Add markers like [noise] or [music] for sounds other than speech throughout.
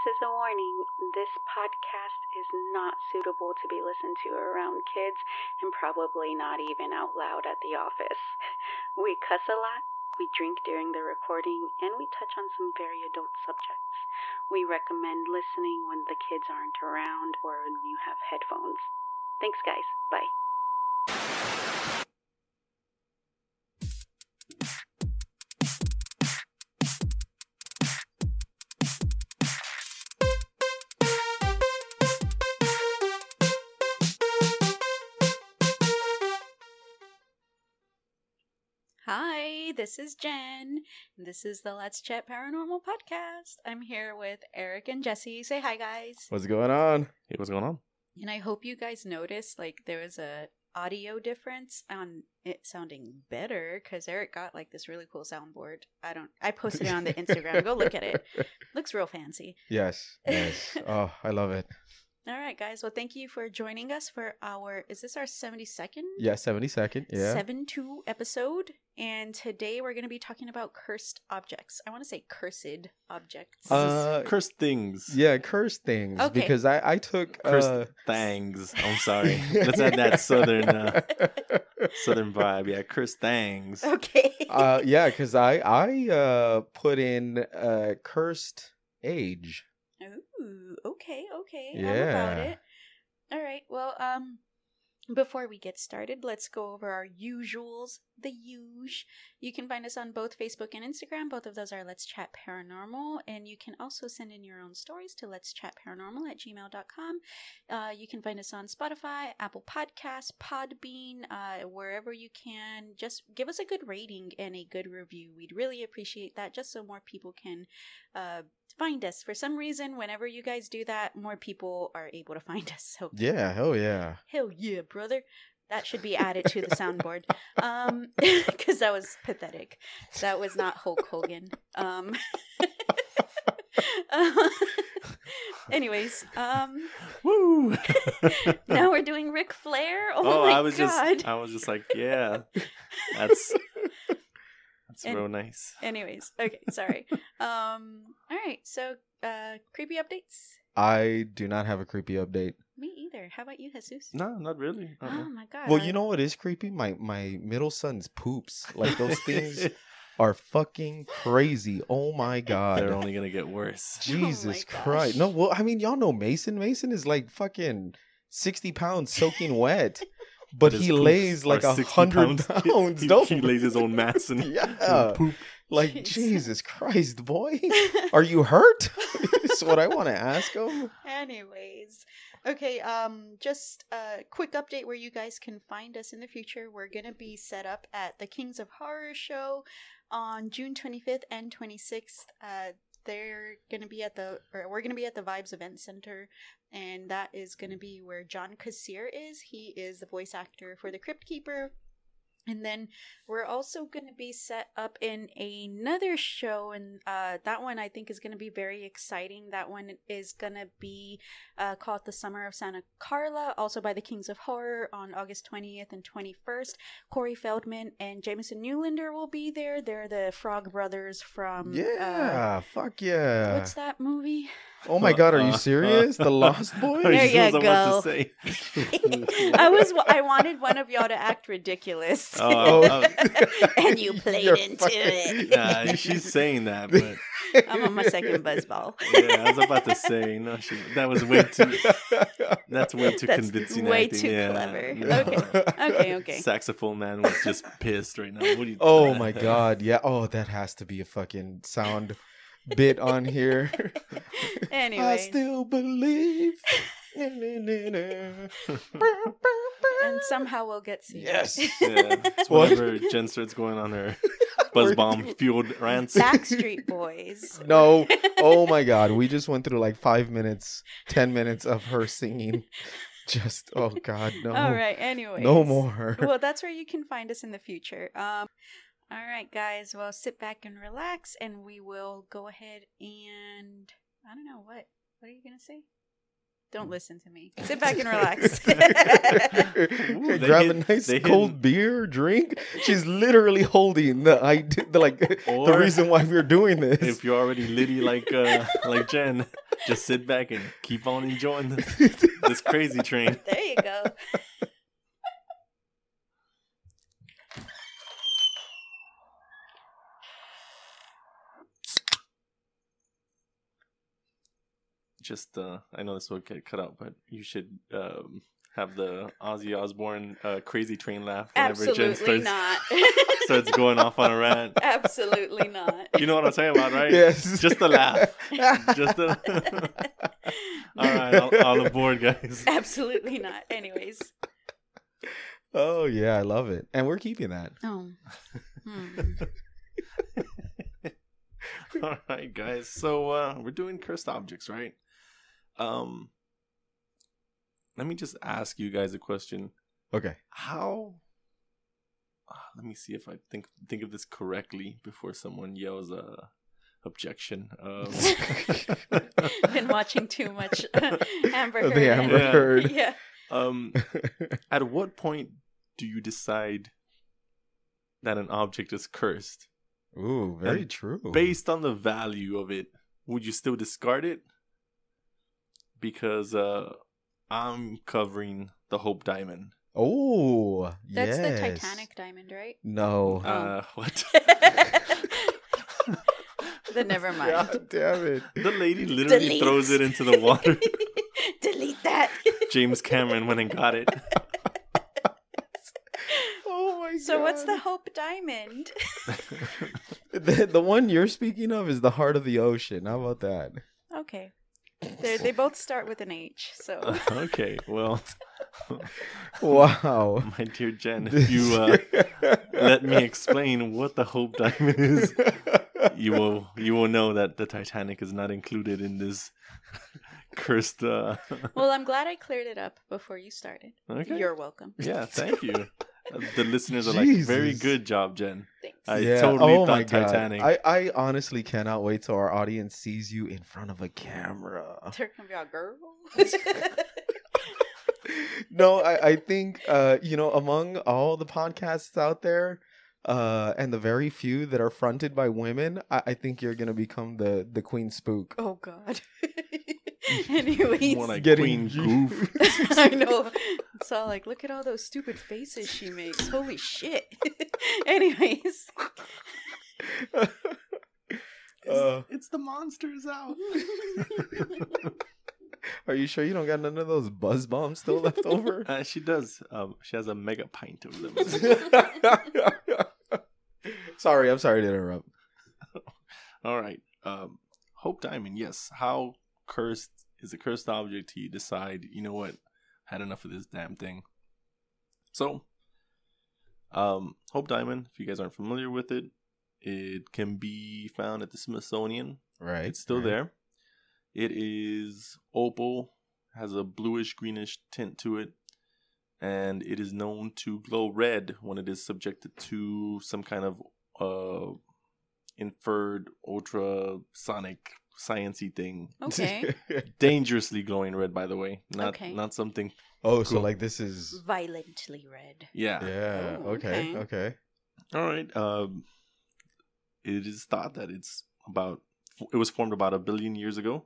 This is a warning. This podcast is not suitable to be listened to around kids and probably not even out loud at the office. [laughs] We cuss a lot, we drink during the recording, and we touch on some very adult subjects. We recommend listening when the kids aren't around or when you have headphones. Thanks, guys. Bye. This is Jen. and This is the Let's Chat Paranormal podcast. I'm here with Eric and Jesse. Say hi, guys. What's going on? Hey, what's going on? And I hope you guys noticed like there was a audio difference on it sounding better because Eric got like this really cool soundboard. I don't. I posted it on the Instagram. Go look at it. [laughs] Looks real fancy. Yes, yes. [laughs] oh, I love it. All right, guys. Well, thank you for joining us for our. Is this our seventy second? Yeah, 70 second. Yeah. Seven two episode, and today we're going to be talking about cursed objects. I want to say cursed objects. Uh, Cursed things. yeah, cursed things. Okay. Because I, I took. Cursed Uh, things. I'm sorry. Let's add that [laughs] southern uh, southern vibe. Yeah, cursed things. okay. uh, yeah, because I, I uh, put in uh, cursed age. Ooh, okay, okay. I'm about it. All right. Well, um, before we get started, let's go over our usuals. The usual. You can find us on both Facebook and Instagram. Both of those are Let's Chat Paranormal. And you can also send in your own stories to Let's Chat Paranormal at gmail.com. Uh, you can find us on Spotify, Apple Podcasts, Podbean, uh, wherever you can. Just give us a good rating and a good review. We'd really appreciate that just so more people can uh, find us. For some reason, whenever you guys do that, more people are able to find us. [laughs] So Yeah, hell yeah. hell yeah, brother. That should be added to the [laughs] soundboard. Um, [laughs] because that was pathetic. That was not Hulk Hogan. Um. [laughs] anyways, um, Woo! now we're doing Ric Flair. Oh, oh, my I was god. just I was just like, yeah. That's that's And- real nice. Anyways, okay, sorry. Um, all right. So, uh, creepy updates. I do not have a creepy update. Me either. How about you, Jesus? No, not really. Uh-uh. Oh my god. Well, you know what is creepy? My my middle son's poops. Like those [laughs] things are fucking crazy. Oh my god. They're only gonna get worse. [laughs] Oh Jesus Oh Christ. No, well, I mean, y'all know Mason. Mason is like fucking 60 pounds soaking wet. [laughs] But his he lays like a 60 hundred pounds. He, don't he lays his own mass and Yeah. poop. Like, Jeez. Jesus Christ, boy. Are you hurt? Is what I want to ask him. Anyways, okay. Um, just a quick update where you guys can find us in the future. We're gonna be set up at the Kings of Horror show on June 25th and 26th. Uh, they're gonna be at the, or we're gonna be at the Vibes Event Center, and that is gonna be where John Kassir is. He is the voice actor for the Crypt Keeper. And then we're also going to be set up in another show, and uh, that one I think is going to be very exciting. That one is going to be uh, called The Summer of Santa Carla, also by the Kings of Horror on August 20th and 21st. Corey Feldman and Jamison Newlander will be there. They're the Frog Brothers from. Uh, Yeah, fuck yeah. what's that movie? Oh my god, are you Uh, serious? The Lost [laughs] I Boys? There you was about go. to say. [laughs] I was. I wanted one of y'all to act ridiculous. Oh, [laughs] oh. and you played You're into fucking- it. Nah, she's saying that, but I'm on my second buzzball. yeah, I was about to say no. She, that was way too. That's way too That's convincing. way acting, too yeah. clever. No. Okay. Okay, okay. Saxophone man was just pissed right now. What are you? oh my god, yeah. Oh, that has to be a fucking sound bit on here. Anyway, [laughs] I still believe. [laughs] and somehow we'll get seen. Yes. [laughs] Yeah, it's What? whenever Jen starts going on her buzz bomb fueled rants. Backstreet Boys. No. Oh my god, we just went through like five minutes, ten minutes of her singing. Just oh god, no. All right. Anyway. No more. Well, that's where you can find us in the future. Um. All right, guys. Well, sit back and relax, and we will go ahead and I don't know what. What are you gonna say? Don't listen to me. Sit back and relax. [laughs] [laughs] Ooh, they Grab a nice they hit- cold beer, drink. She's literally holding the idea, the like [laughs] the reason why we're doing this. If you're already litty like uh, like Jen, Just sit back and keep on enjoying this, this crazy train. There you go. Just, uh, I know this will get cut out, but you should um, have the Ozzy Osbourne uh, crazy train laugh whenever Jen Absolutely starts, not. [laughs] starts going off on a rant. Absolutely not. You know what I'm saying about, right? Yes. Just the laugh. [laughs] Just the. [laughs] All right, all, all aboard, guys. Absolutely not. Anyways. oh yeah, I love it, and we're keeping that. Oh. Hmm. All right, guys. So uh, we're doing cursed objects, right? Um, let me just ask you guys a question. Okay. How? ah, let me see if I think think of this correctly before someone yells a objection. Um, [laughs] Been watching too much [laughs] Amber Heard. The Amber Yeah. Heard. Yeah. um, [laughs] at what point do you decide that an object is cursed? Ooh, very And true. based on the value of it, would you still discard it? Because uh I'm covering the Hope Diamond. Oh, That's the. Titanic diamond, right? No. Oh. Uh [laughs] what? [laughs] then never mind. God damn it. [laughs] the lady literally Delete. throws it into the water. Delete that. James Cameron went and got it. Oh my god. So what's the Hope Diamond? the the one you're speaking of is the heart of the ocean. How about that? Okay. They they both start with an H, so [laughs] okay, well, Wow. [laughs] my dear Jen, if you uh, [laughs] let me explain what the Hope Diamond is, you will you will know that the Titanic is not included in this cursed. Uh... well, I'm glad I cleared it up before you started. Okay. You're welcome. Yeah, thank you. The listeners are like, very good job, Jen. Thanks. I totally oh thought my God. Titanic. I, I honestly cannot wait till our audience sees you in front of a camera. [laughs] They're gonna be all girl. [laughs] no, I, I think uh, you know, among all the podcasts out there, uh, and the very few that are fronted by women, I, I think you're gonna become the the queen spook. oh God. [laughs] [laughs] [laughs] Anyways, More like Getting Queen Goof. [laughs] I know. It's all like, look at all those stupid faces she makes. Holy shit. Anyways. uh, It's the monsters out. are you sure you don't got none of those buzz bombs still left over? Uh, she does. Um, she has a mega pint of them. sorry, I'm sorry to interrupt. All right. Um, Hope Diamond. Yes. How cursed is a cursed object? You decide. You know what? Had enough of this damn thing. So, um, Hope Diamond. If you guys aren't familiar with it, it can be found at the Smithsonian. Right, It's still right. there. It is opal, has a bluish greenish tint to it, and it is known to glow red when it is subjected to some kind of uh inferred ultrasonic sciency thing. Okay. [laughs] Dangerously glowing red, by the way. Not Okay. not something. oh, so like this is Violently red. Yeah. yeah. Oh, okay. okay. Okay. All right. Um, it is thought that it's about. It was formed about a billion years ago.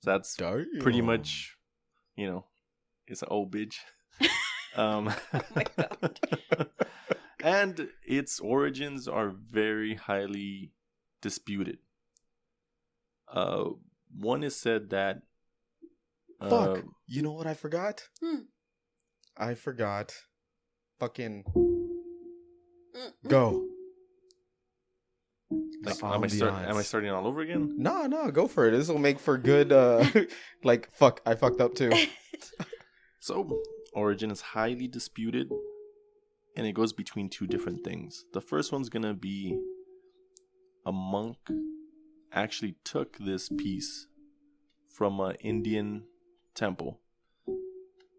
So that's pretty much, you know, it's an old bitch. [laughs] um, Oh my God. [laughs] and its origins are very highly disputed. Uh, one is said that. Fuck. uh, you know what I forgot? Hmm. I forgot. Fucking go. like, am I start, Am I starting all over again? No, no, go for it. This will make for good. uh [laughs] Like fuck, I fucked up too. [laughs] So, origin is highly disputed, and it goes between two different things. The first one's gonna be a monk actually took this piece from an Indian temple,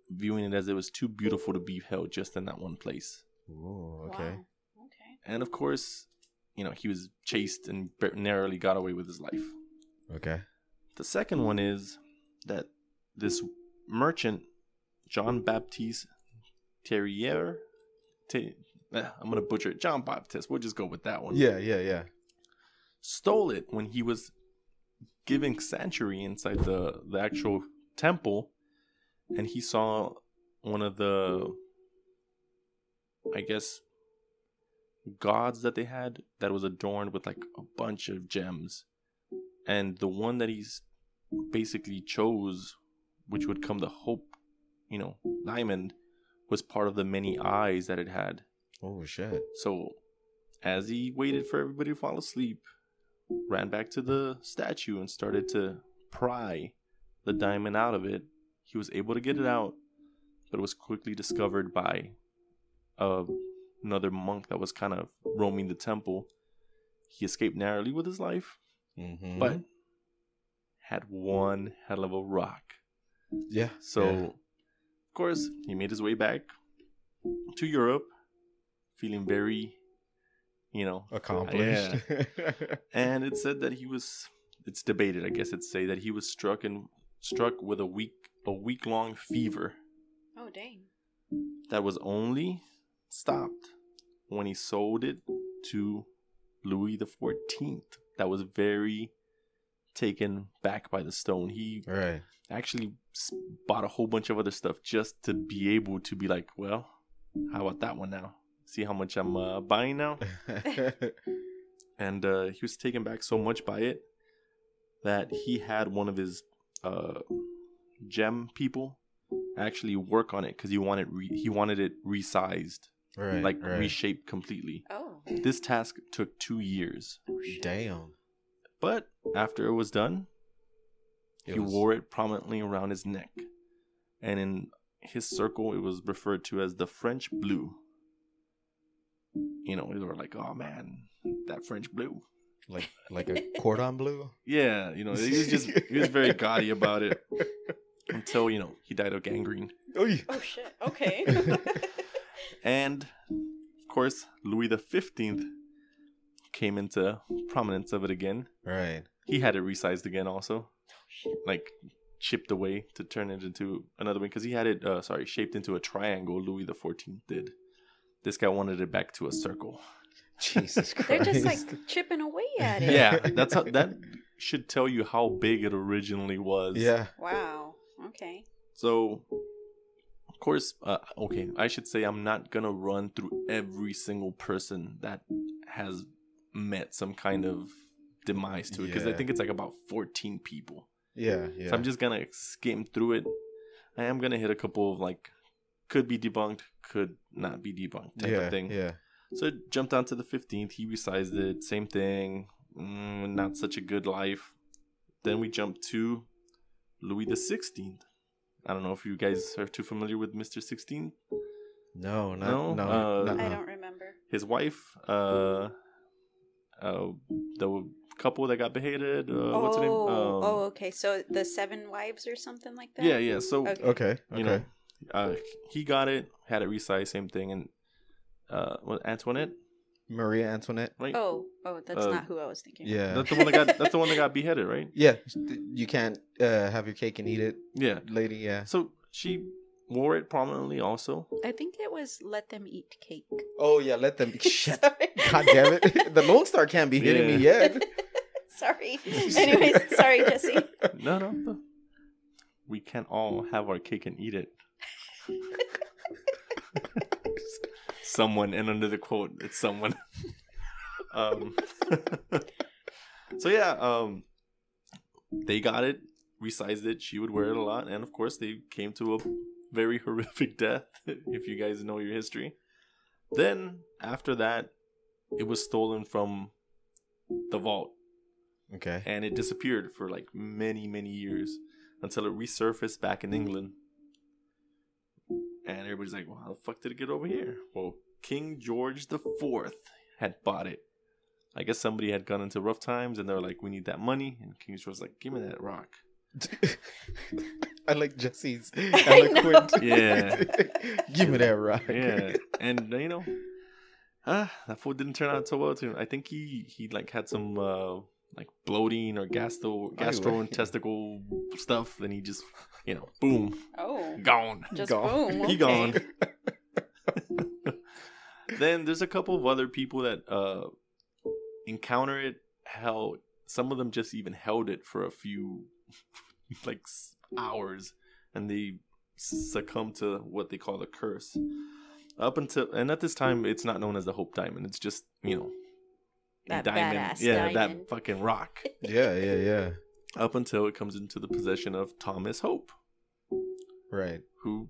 viewing it as it was too beautiful to be held just in that one place. Ooh, okay. Wow. Okay. And of course, you know, he was chased and bar- narrowly got away with his life. Okay. The second one is that this merchant, John Baptiste Terrier, Te- eh, I'm going to butcher it, John Baptiste, we'll just go with that one, Yeah, yeah, yeah. Stole it when he was giving sanctuary inside the the actual temple, and he saw one of the, I guess, gods that they had that was adorned with like a bunch of gems, and the one that he's basically chose, which would come the hope, you know, diamond, was part of the many eyes that it had. Oh shit. So, as he waited for everybody to fall asleep, ran back to the statue and started to pry the diamond out of it. He was able to get it out, but it was quickly discovered by uh, another monk that was kind of roaming the temple. He escaped narrowly with his life, Mm-hmm. but had one hell of a rock. yeah. So, yeah. of course, he made his way back to Europe, feeling very, you know, accomplished. and it said that he was. It's debated, I guess it's say that he was struck and struck with a week a week long fever Oh dang. that was only stopped when he sold it to Louis the Fourteenth. That was very taken back by the stone. He right. actually bought a whole bunch of other stuff just to be able to be like, well, how about that one now? See how much I'm uh, buying now? [laughs] And uh, he was taken back so much by it that he had one of his uh, gem people actually work on it because he wanted re- he wanted it resized, right. like right. reshaped completely. Oh. This task took two years, oh. Damn. but after it was done, It he was- wore it prominently around his neck, and in his circle, it was referred to as the French blue. You know, they were like, "Oh man, that French blue." like like a cordon bleu. [laughs] Yeah, you know, he was just he was very gaudy about it [laughs] until you know he died of gangrene, Oh, yeah. Oh shit. Okay. [laughs] and of course Louis the Fifteenth came into prominence of it again. Right. He had it resized again, also, like chipped away to turn it into another one because he had it, uh, sorry, shaped into a triangle. Louis the Fourteenth did. This guy wanted it back to a circle. Jesus Christ. [laughs] They're just like chipping away [laughs] at it. Yeah, that's how that should tell you how big it originally was. yeah. Wow. Okay. So, of course, uh, okay, I should say I'm not gonna run through every single person that has met some kind of demise to it because I think it's like about 14 people. Yeah. Yeah. So I'm just gonna skim through it. I am gonna hit a couple of like could be debunked, could not be debunked type yeah, of thing. Yeah. So it jumped down to the 15th. He resized it. Same thing. Mm, not such a good life. Then we jumped to Louis the 16th. I don't know if you guys are too familiar with Mr. 16. No, not, No? no. Uh, nuh-uh. I don't remember. His wife, uh, uh, the couple that got beheaded. Uh, oh, what's her name? Um, oh, okay. So the seven wives or something like that. Yeah, yeah. So Okay. Okay. Okay. know, uh, he got it, had it resized, same thing, and uh, what, Antoinette, Maria Antoinette. right? Oh, oh, that's Uh, not who I was thinking. Yeah. That's the one that got. That's the one that got beheaded, right? [laughs] yeah. You can't uh, have your cake and eat it, Yeah. lady. Yeah. So she wore it prominently also. I think it was let them eat cake. Oh yeah. Let them. [laughs] Shit. Sorry. God damn it. the Lone Star can't be hitting me yet. [laughs] Sorry. Anyways, sorry, Jesse. No, no, no. We can all have our cake and eat it. Someone, and under the quote, it's someone. um, so yeah, um, they got it, resized it. She would wear it a lot, and of course, they came to a very [laughs] horrific death. If you guys know your history, then after that, it was stolen from the vault Okay. and it disappeared for like many many years until it resurfaced back in England. And everybody's like, "Well, how the fuck did it get over here?" Well, King George the Fourth had bought it. I guess somebody had gone into rough times, and they were like, "We need that money." And King George was like, "Give me that rock." [laughs] I like Jesse's [laughs] eloquent. Yeah. [laughs] Give me that rock. Yeah, and you know, ah, that food didn't turn out so well to him. I think he he like had some uh like bloating or gastro gastrointestinal stuff, and he just you know, boom, Oh, gone. just Gone. boom. [laughs] He gone. [laughs] then there's a couple of other people that uh encounter it how some of them just even held it for a few [laughs] like hours and they succumb to what they call the curse up until and at this time it's not known as the hope diamond it's just you know a That badass yeah diamond. that fucking rock Yeah, yeah, yeah. Up until it comes into the possession of thomas hope Right. who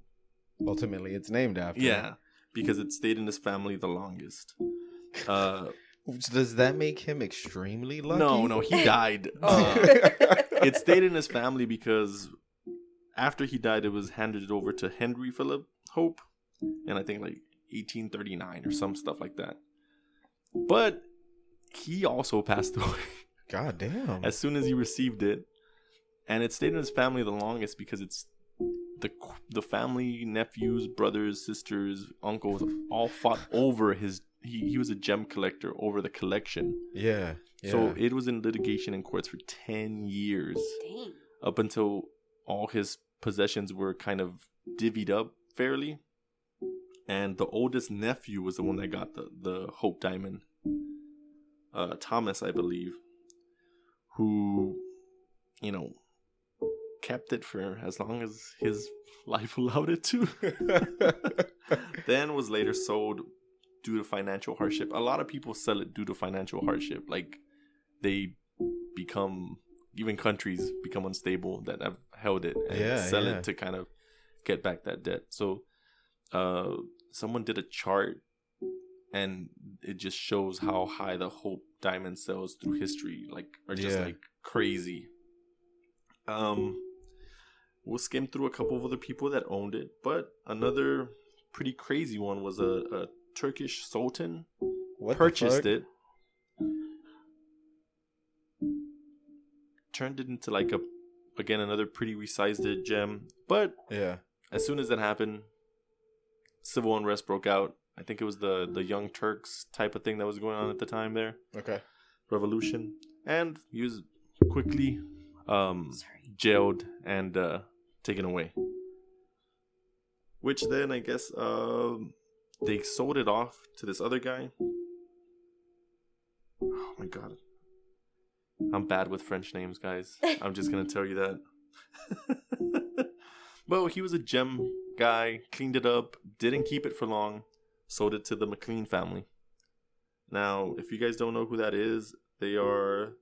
Ultimately, it's named after. yeah because it stayed in his family the longest uh Does that make him extremely lucky? no no he [laughs] died uh, [laughs] it stayed in his family because after he died, it was handed over to Henry Philip Hope, and I think like 1839 or some stuff like that. But he also passed [laughs] away God damn. as soon as he received it, and it stayed in his family the longest because it's the the family, nephews, brothers, sisters, uncles all fought over his. He, he was a gem collector over the collection. yeah. yeah. So it was in litigation in courts for 10 years Dang. up until all his possessions were kind of divvied up fairly. And the oldest nephew was the one that got the, the Hope Diamond. Uh, Thomas, I believe, who, you know, kept it for as long as his life [laughs] allowed it to. [laughs] then was later sold due to financial hardship. A lot of people sell it due to financial hardship. Like they become even countries become unstable that have held it and Yeah, sell yeah. it to kind of get back that debt. So uh someone did a chart and it just shows how high the hope diamond sells through history like are just Yeah. like crazy. Um we'll skim through a couple of other people that owned it, but another pretty crazy one was a, a Turkish sultan what purchased it, turned it into like a again another pretty resized gem. But Yeah. as soon as that happened, civil unrest broke out. I think it was the the Young Turks type of thing that was going on at the time there, Okay. revolution, and he was quickly um, jailed and uh, taken away. Which then I guess um, they sold it off to this other guy. Oh my god. I'm bad with French names, guys. [laughs] I'm just gonna tell you that. [laughs] well, he was a gem guy, cleaned it up, didn't keep it for long, sold it to the McLean family. Now, if you guys don't know who that is, they are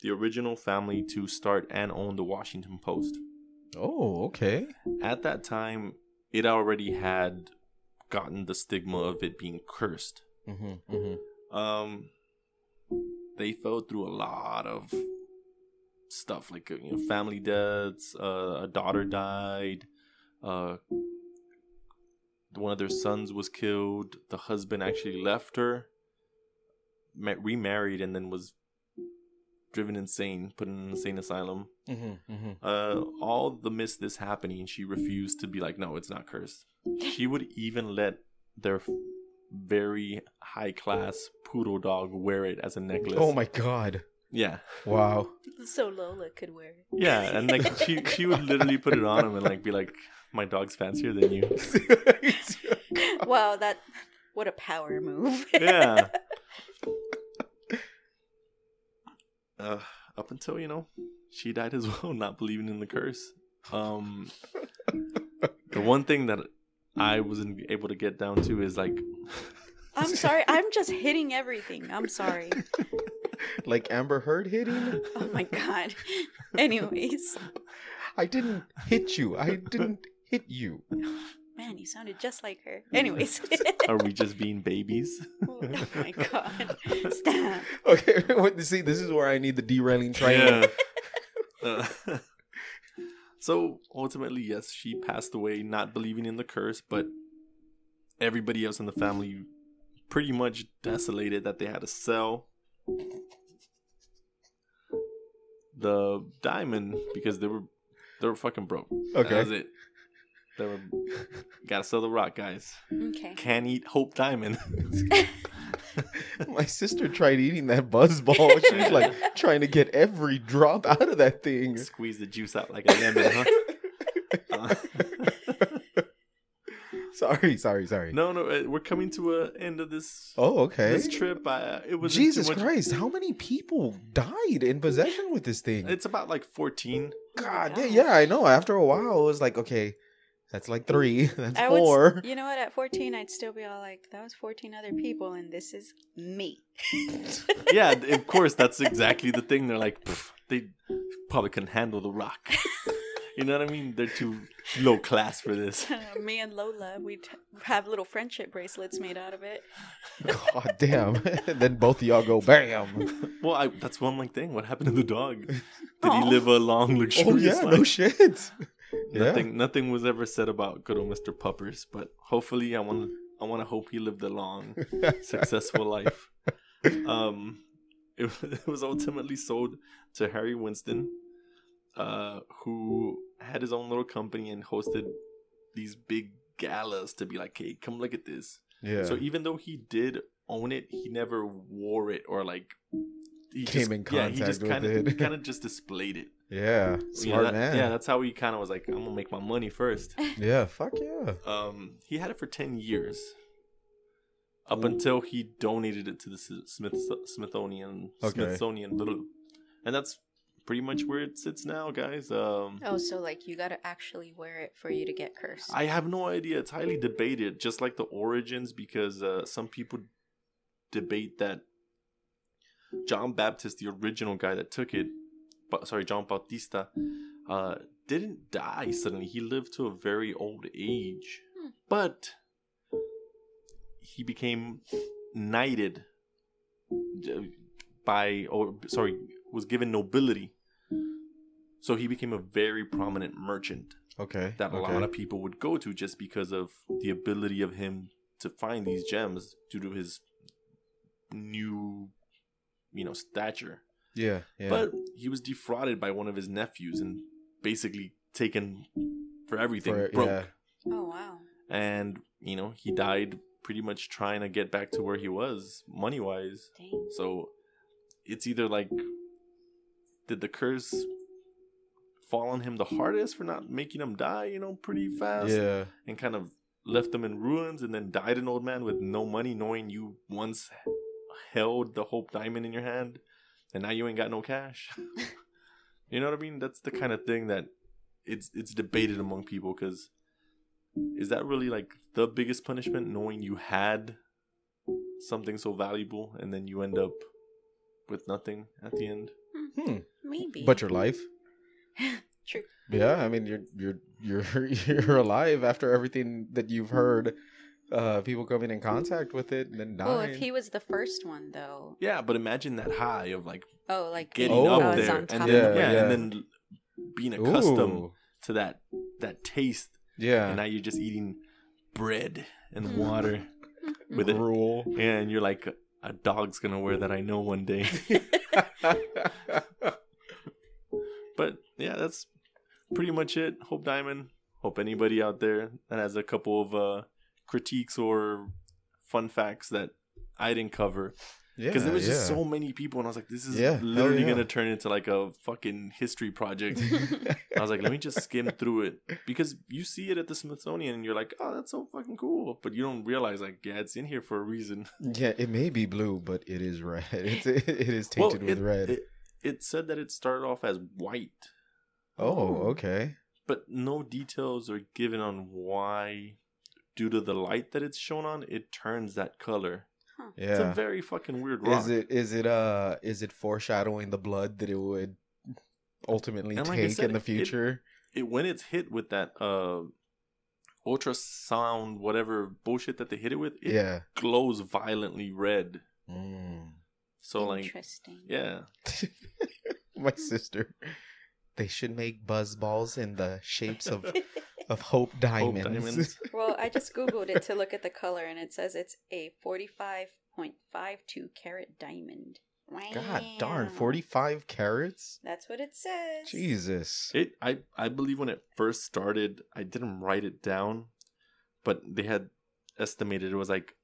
the original family to start and own the Washington Post. Oh, okay. At that time, it already had gotten the stigma of it being cursed. Mm-hmm. Mm-hmm. Um, they fell through a lot of stuff like you know family deaths. Uh, a daughter died. Uh, one of their sons was killed. The husband actually left her, ma- remarried, and then was driven insane, put in an insane asylum. Mm-hmm. Mm-hmm. Uh, all the midst this happening, she refused to be like, no, it's not cursed. She would even let their very high class poodle dog wear it as a necklace. Oh my god. Yeah, Wow. So Lola could wear it. yeah, and like she she would literally put it on him and like be like, my dog's fancier than you. [laughs] wow, that what a power move. Yeah. [laughs] Uh, up until you know, she died as [laughs] well, not believing in the curse. Um, the one thing that I wasn't able to get down to is like [laughs] I'm sorry. I'm just hitting everything. I'm sorry. like Amber Heard hitting? Oh my god. Anyways, I didn't hit you. I didn't hit you. Man, you sounded just like her. [laughs] Anyways. [laughs] Are we just being babies? oh my god. [laughs] Stop. Okay, what- see, this is where I need the derailing triangle. Uh, so ultimately, yes, she passed away not believing in the curse, but everybody else in the family pretty much desolated that they had to sell the diamond because they were they were fucking broke. That Okay. was it. They were [laughs] gotta sell the rock, guys. Okay. Can't eat Hope Diamond. [laughs] My sister tried eating that buzzball. She was like [laughs] trying to get every drop out of that thing. Squeeze the juice out like a lemon, huh? Uh, sorry, sorry, sorry. No, no, uh, we're coming to a end of this Oh, okay. this trip. I, it was Jesus Christ, how many people died in possession with this thing? It's about like fourteen. God, yeah, yeah, I know. After a while, it was like, okay, that's like three. [laughs] That's I four. s- you know what? At 14, I'd still be all like, that was 14 other people, and this is me. [laughs] Yeah, of course, that's exactly the thing. They're like, they probably couldn't handle the rock. [laughs] you know what I mean? They're too low class for this. me and Lola, we'd have little friendship bracelets made out of it. God damn. then both of y'all go bam. Well, I, that's one like thing. What happened to the dog? Did Aw. he live a long, luxurious? oh luxurious yeah, life? no shit. Yeah. Nothing, nothing was ever said about good old Mister Puppers. But hopefully, I want, I want to hope he lived a long, [laughs] successful life. Um, [laughs] it, it was ultimately sold to Harry Winston, uh, who had his own little company and hosted these big galas to be like, "Hey, come look at this." yeah. So even though he did own it, he never wore it or like he Came just, in yeah, he contact just with kind of kind of [laughs] just displayed it. Yeah. You know, Smart that- man. Yeah, that's how he kind of was like, I'm gonna make my money first. [laughs] Yeah, fuck yeah. Um, he had it for ten years, up Ooh. until he donated it to the Smith Smithsonian Okay. Smithsonian, blah, blah. and that's pretty much where it sits now, guys. Um, Oh, so like you gotta actually wear it for you to get cursed. I have no idea. It's highly debated, just like the origins, because uh, some people debate that John Baptist, the original guy that took it, but sorry, John Bautista, uh, didn't die suddenly. He lived to a very old age, Hmm. but he became knighted uh, by, or sorry, was given nobility. So he became a very prominent merchant Okay. that a okay. lot of people would go to just because of the ability of him to find these gems due to his new you know stature Yeah, yeah. but he was defrauded by one of his nephews and basically taken for everything For- broke yeah. oh wow. and you know he died pretty much trying to get back to where he was money wise so it's either like did the curse fall on him the hardest for not making him die you know pretty fast Yeah. and kind of left them in ruins and then died an old man with no money knowing you once held the hope diamond in your hand and now you ain't got no cash [laughs] you know what i mean that's the kind of thing that it's it's debated among people because is that really like the biggest punishment knowing you had something so valuable and then you end up with nothing at the end Hmm. Maybe. But your life? [laughs] True. Yeah, I mean you're you're you're [laughs] you're alive after everything that you've heard. Uh, people coming in contact with it and then dying. Well, if he was the first one, though. yeah but imagine that high of like Oh, like getting Oh. up there and then Yeah, yeah, yeah. and then being accustomed Ooh, to that that taste yeah, and now you're just eating bread and water [laughs] with it Gruel. and you're like a dog's gonna wear that i know one day [laughs] [laughs] but yeah that's pretty much it hope diamond hope anybody out there that has a couple of uh critiques or fun facts that i didn't cover yeah, because there was just so many people and i was like this is Yeah, literally yeah. gonna turn into like a fucking history project [laughs] I was like, let me just skim through it because you see it at the Smithsonian and you're like, oh, that's so fucking cool, but you don't realize like, yeah, it's in here for a reason. [laughs] Yeah, it may be blue, but it is red. [laughs] It's, it, it is Well, tainted with red. It, it said that it started off as white, oh, okay. but no details are given on why, due to the light that it's shown on, it turns that color. Yeah, It's a very fucking weird rock. Is it is it uh is it foreshadowing the blood that it would ultimately And like take said, in the future? it when it's hit with that uh ultrasound whatever bullshit that they hit it with, it yeah. glows violently red. Mm. So like, Interesting. yeah. [laughs] My sister. They should make buzz balls in the shapes of [laughs] of hope diamonds. diamonds. [laughs] well, I just googled it to look at the color, and it says it's a forty-five point five two carat diamond. Wow. God darn, 45 carats? That's what it says. Jesus. It I I believe when it first started, I didn't write it down, but they had estimated it was like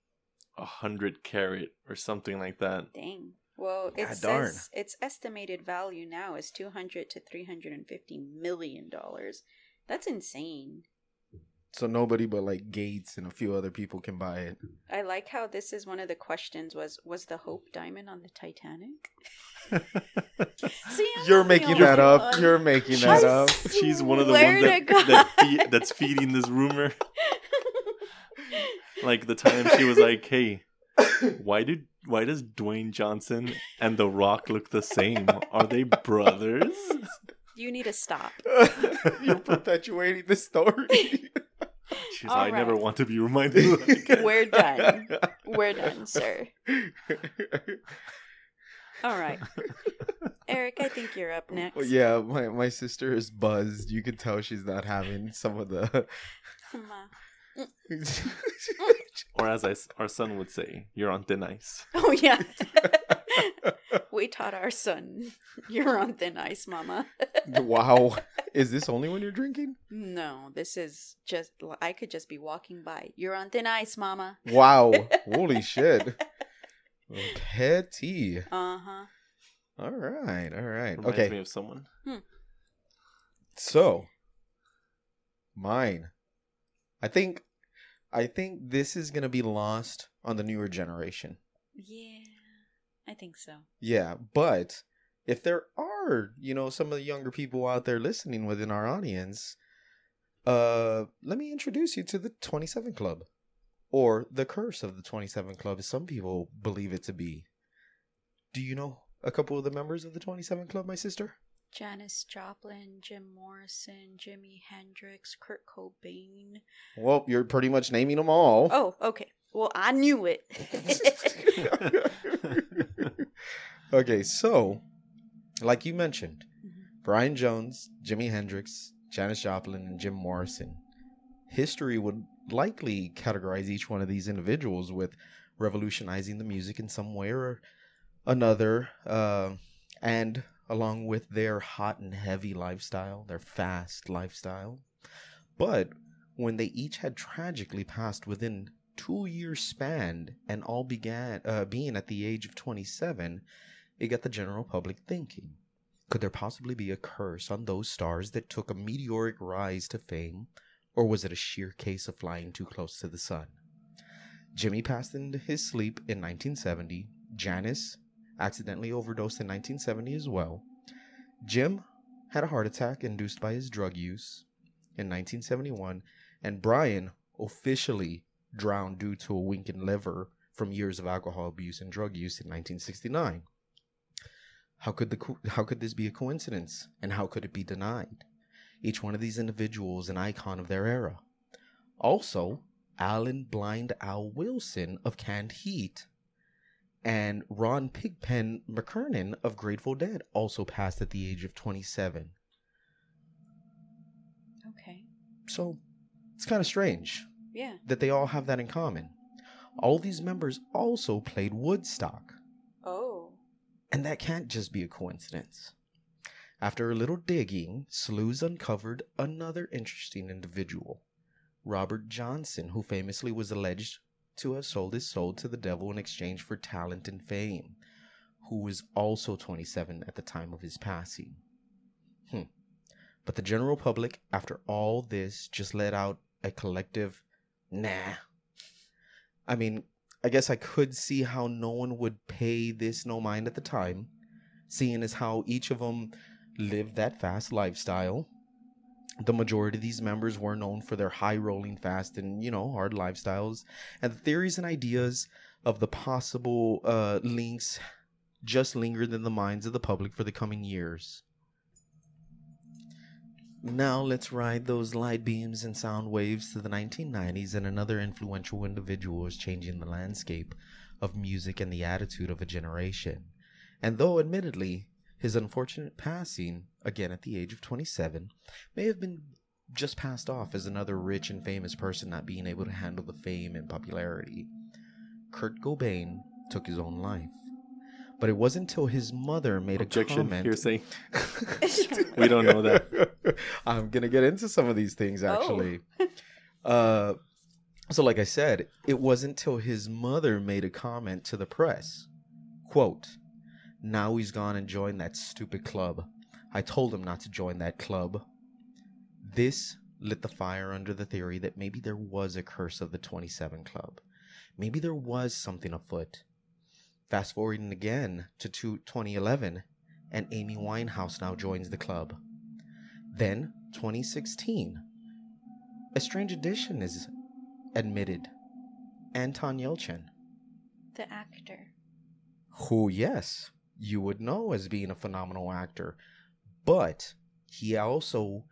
a hundred carat or something like that. Dang. Well, it God says darn. its estimated value now is two hundred to three hundred and fifty million dollars. That's insane. So nobody but like Gates and a few other people can buy it. I like how this is one of the questions was was the Hope Diamond on the Titanic? [laughs] See, You're making only that up. one. You're making She's- that up. She's one of the ones that, that fe- that's feeding this rumor. [laughs] Like the time she was like, "Hey, why did why does Dwayne Johnson and The Rock look the same? Are they brothers?" You need to stop. [laughs] You're perpetuating the story. She's All I never want to be reminded of that again. We're done. We're done, [laughs] sir. All right. Eric, I think you're up next. Well, yeah, my, my sister is buzzed. You could tell she's not having some of the. [laughs] Ma. [laughs] Or as I s our son would say, "You're on thin ice." [laughs] Oh yeah. [laughs] we taught our son. You're on thin ice, mama. wow. Is this only when you're drinking? no, this is just I could just be walking by. You're on thin ice, mama. Wow. Holy shit. Petty. Uh-huh. All right. All right. Reminds Okay. me of someone. So, mine. I think, I think this is gonna be lost on the newer generation. Yeah. I think so. Yeah, but if there are, you know, some of the younger people out there listening within our audience, uh, let me introduce you to the 27 Club, or the curse of the 27 Club, as some people believe it to be. Do you know a couple of the members of the 27 Club, my sister? Janis Joplin, Jim Morrison, Jimi Hendrix, Kurt Cobain. Well, you're pretty much naming them all. Oh, okay. Well, I knew it. [laughs] okay, so, like you mentioned, Mhm. Brian Jones, Jimi Hendrix, Janis Joplin, and Jim Morrison. History would likely categorize each one of these individuals with revolutionizing the music in some way or another, uh, and along with their hot and heavy lifestyle, their fast lifestyle. But when they each had tragically passed within two years span and all began uh, being at the age of 27, it got the general public thinking. Could there possibly be a curse on those stars that took a meteoric rise to fame, or was it a sheer case of flying too close to the sun? Jimi passed into his sleep in 1970. Janis accidentally overdosed in 1970 as well. Jim had a heart attack induced by his drug use in 1971, and Brian officially drowned due to a weakened liver from years of alcohol abuse and drug use in 1969. How could the co- how could this be a coincidence and how could it be denied? Each one of these individuals an icon of their era. Also, Alan Blind Owl Wilson of Canned Heat and Ron Pigpen McKernan of Grateful Dead also passed at the age of 27. okay. So, it's kind of strange Yeah. that they all have that in common. All these members also played Woodstock. Oh. And that can't just be a coincidence. After a little digging, sleuths uncovered another interesting individual, Robert Johnson, who famously was alleged to have sold his soul to the devil in exchange for talent and fame, who was also 27 at the time of his passing. Hmm. But the general public, after all this, just let out a collective, nah. I mean, I guess I could see how no one would pay this no mind at the time, seeing as how each of them lived that fast lifestyle. The majority of these members were known for their high rolling fast and, you know, hard lifestyles. And the theories and ideas of the possible uh, links just lingered in the minds of the public for the coming years. Now let's ride those light beams and sound waves to the 1990s, and another influential individual is changing the landscape of music and the attitude of a generation. And though, admittedly, his unfortunate passing, again at the age of 27, may have been just passed off as another rich and famous person not being able to handle the fame and popularity, Kurt Cobain took his own life. But it wasn't until his mother made Objection. a comment. Hearsay. [laughs] We don't know that. [laughs] I'm gonna get into some of these things actually. uh, so like I said, it wasn't till his mother made a comment to the press. Quote, now he's gone and joined that stupid club. I told him not to join that club. This lit the fire under the theory that maybe there was a curse of the 27 Club. Maybe there was something afoot. Fast forwarding again to 2011, and Amy Winehouse now joins the club. Then, 2016, a strange addition is admitted Anton Yelchin, The actor. who, yes, you would know as being a phenomenal actor, but he also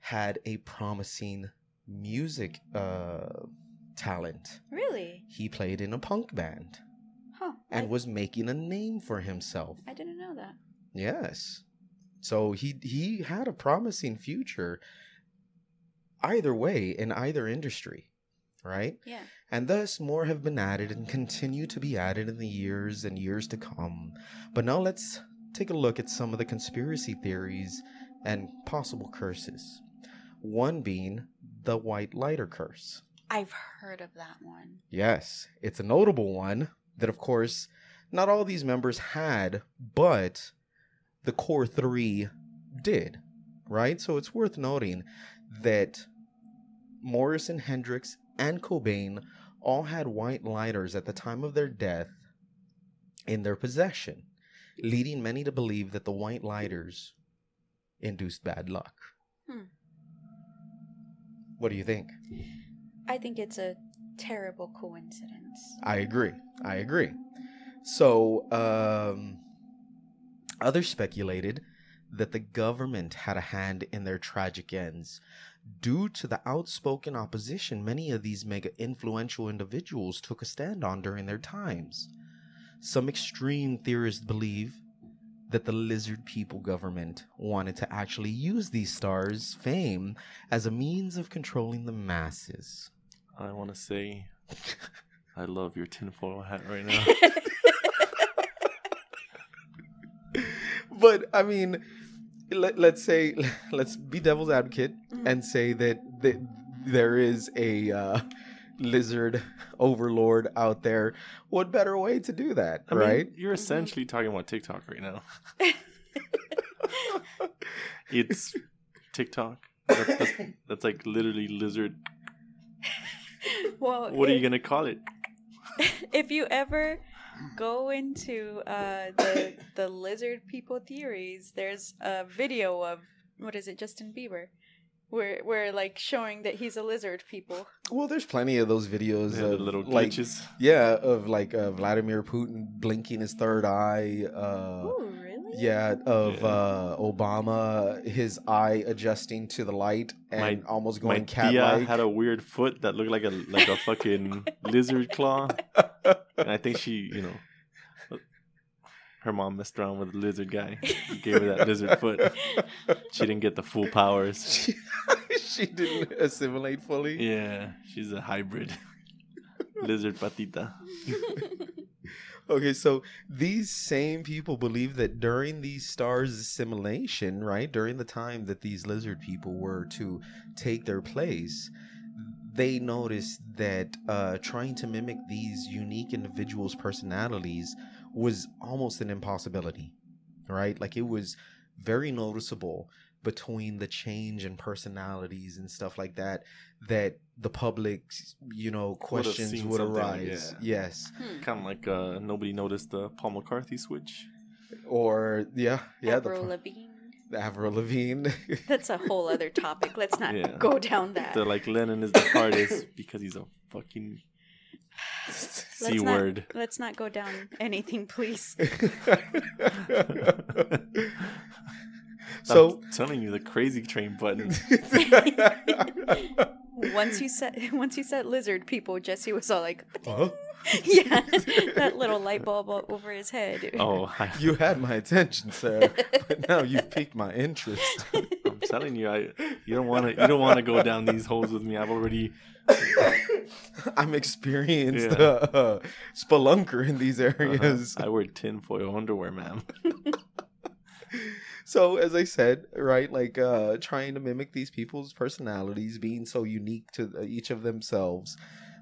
had a promising music uh, talent. Really? He played in a punk band Huh. and I, was making a name for himself. I didn't know that. Yes. So he he had a promising future either way in either industry, right? Yeah. And thus more have been added and continue to be added in the years and years to come. But now let's take a look at some of the conspiracy theories and possible curses. One being the white lighter curse. I've heard of that one. Yes, it's a notable one that, of course, not all these members had, but the core three did, right? So it's worth noting that Morrison, Hendrix, and Cobain all had white lighters at the time of their death in their possession, leading many to believe that the white lighters induced bad luck. Hmm. What do you think? I think it's a terrible coincidence. I agree. I agree. So, um, others speculated that the government had a hand in their tragic ends. Due to the outspoken opposition many of these mega influential individuals took a stand on during their times. Some extreme theorists believe that the lizard people government wanted to actually use these stars' fame as a means of controlling the masses. I want to say, I love your tinfoil hat right now. [laughs] but I mean, let, let's say [laughs] let's be devil's advocate Mhm. and say that, that there is a uh, lizard overlord out there. What better way to do that, I mean, right? you're essentially talking about TikTok right now. [laughs] [laughs] It's TikTok. That's, that's, that's like literally lizard. well, What are you gonna call it? if you ever go into uh, the the lizard people theories, there's a video of what is it, Justin Bieber, where where like showing that he's a lizard people. well, there's plenty of those videos Yeah, the of little like glitches. yeah, of like uh, Vladimir Putin blinking his third eye. Uh, oh, really? Yeah, of Yeah. uh, Obama, his eye adjusting to the light and My- almost going cat Tia like. had a weird foot that looked like a like a fucking [laughs] lizard claw, [laughs] and I think she, you know, her mom messed around with the lizard guy, gave her that lizard foot. She didn't get the full powers. [laughs] she, she didn't assimilate fully. Yeah, she's a hybrid lizard patita. [laughs] Okay, so these same people believe that during these stars' assimilation, right, during the time that these lizard people were to take their place, they noticed that uh, trying to mimic these unique individuals' personalities was almost an impossibility, right? Like it was very noticeable between the change in personalities and stuff like that that the public, you know, questions would arise. yeah. Yes. Hmm. Kind of like uh, nobody noticed the Paul McCartney switch. Or yeah, yeah, Avril the, Lavigne. The Avril Lavigne. [laughs] That's a whole other topic. Let's not Yeah. go down that. They're like Lennon is the hardest [laughs] because he's a fucking c not- word. Let's not go down anything, please. [laughs] so I'm telling you, the crazy train button. Once you said once you said lizard people, Jesse was all like, Huh? [laughs] yeah, that little light bulb over his head. Oh, I, [laughs] [laughs] you had my attention, sir, but now you've piqued my interest. I'm telling you, I you don't want to you don't want to go down these holes with me. I've already I'm experienced Yeah. uh, uh, spelunker in these areas. uh-huh, I wear tinfoil underwear, ma'am. so as i said right like uh trying to mimic these people's personalities being so unique to uh, each of themselves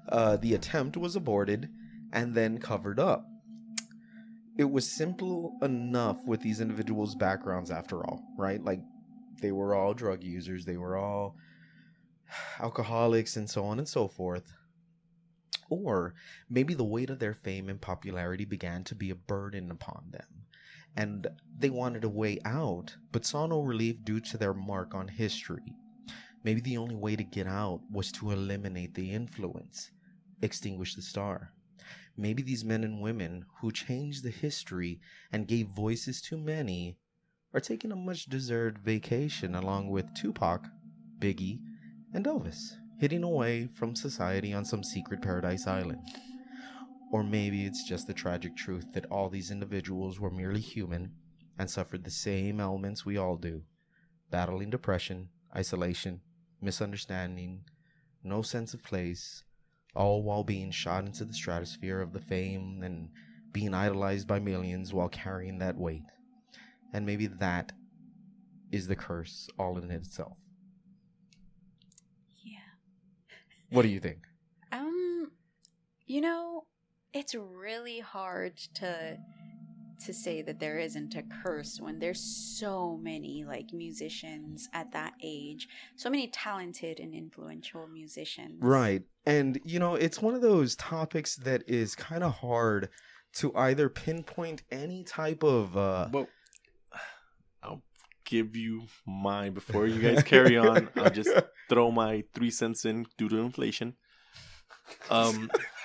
uh the attempt was aborted and then covered up it was simple enough with these individuals backgrounds after all right like they were all drug users they were all alcoholics and so on and so forth. Or maybe the weight of their fame and popularity began to be a burden upon them, and they wanted a way out, but saw no relief due to their mark on history. Maybe the only way to get out was to eliminate the influence, extinguish the star. Maybe these men and women who changed the history and gave voices to many are taking a much deserved vacation along with Tupac, Biggie, and Elvis, hitting away from society on some secret paradise island. Or maybe it's just the tragic truth that all these individuals were merely human and suffered the same ailments we all do battling depression, isolation, misunderstanding, no sense of place, all while being shot into the stratosphere of the fame and being idolized by millions while carrying that weight. And maybe that is the curse all in itself. Yeah. What do you think? Um, you know, it's really hard to to say that there isn't a curse when there's so many like musicians at that age, so many talented and influential musicians. Right. And, you know, it's one of those topics that is kind of hard to either pinpoint any type of. Uh, Well, [sighs] I'll give you mine before you guys [laughs] carry on. I'll just throw my three cents in due to inflation. Um, I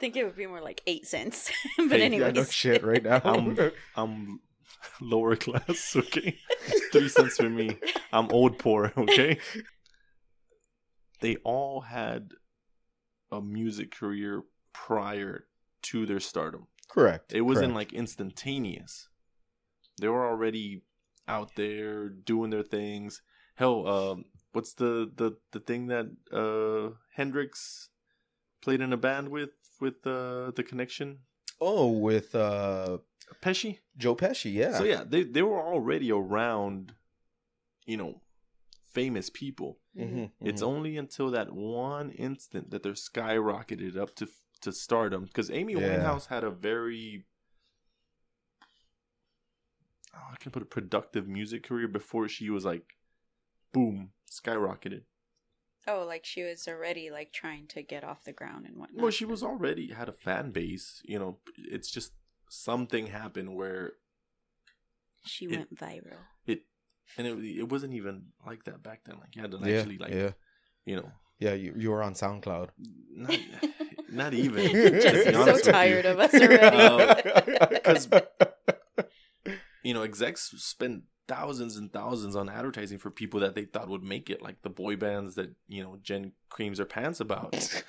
think it would be more like eight cents. [laughs] but Hey, yeah, anyways, no shit right now. I'm [laughs] I'm lower class, [laughs] okay? Three cents for me. I'm old poor, okay? They all had a music career prior to their stardom. Correct. It wasn't correct. like instantaneous. They were already out there doing their things. Hell, um, what's the, the the thing that uh Hendrix played in a band with with uh, the connection? Oh, with uh, Pesci. Joe Pesci, yeah. So yeah, they they were already around, you know, famous people. Mhm, It's mhm. only until that one instant that they're skyrocketed up to to stardom. Because Amy Yeah. Winehouse had a very, oh, I can put a productive music career before she was like, boom, skyrocketed. Oh, like she was already like trying to get off the ground and whatnot. Well, she was already had a fan base. You know, it's just something happened where She it- went viral. it, and it it wasn't even like that back then. Like you had to yeah, actually like, yeah, you know, yeah. You, you were on SoundCloud. not [laughs] not even. Just to so honest with you. tired of us already. [laughs] Uh, because [laughs] you know, execs spend thousands and thousands on advertising for people that they thought would make it, like the boy bands that you know Jen creams her pants about. [laughs]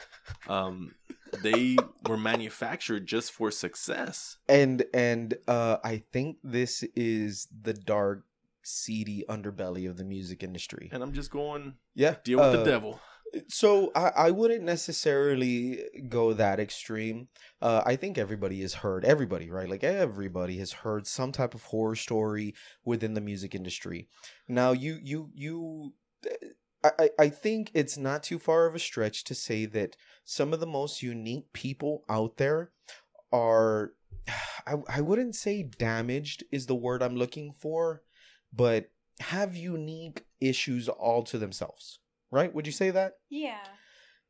Um, they were manufactured just for success. and and uh, I think this is the dark, seedy underbelly of the music industry. And I'm just going Yeah, deal with the uh, devil. So I, I wouldn't necessarily go that extreme. Uh, I think everybody has heard everybody, right? Like everybody has heard some type of horror story within the music industry. Now you you you I, I- I think it's not too far of a stretch to say that some of the most unique people out there are I, I wouldn't say damaged is the word I'm looking for, but have unique issues all to themselves. Right? Would you say that? yeah.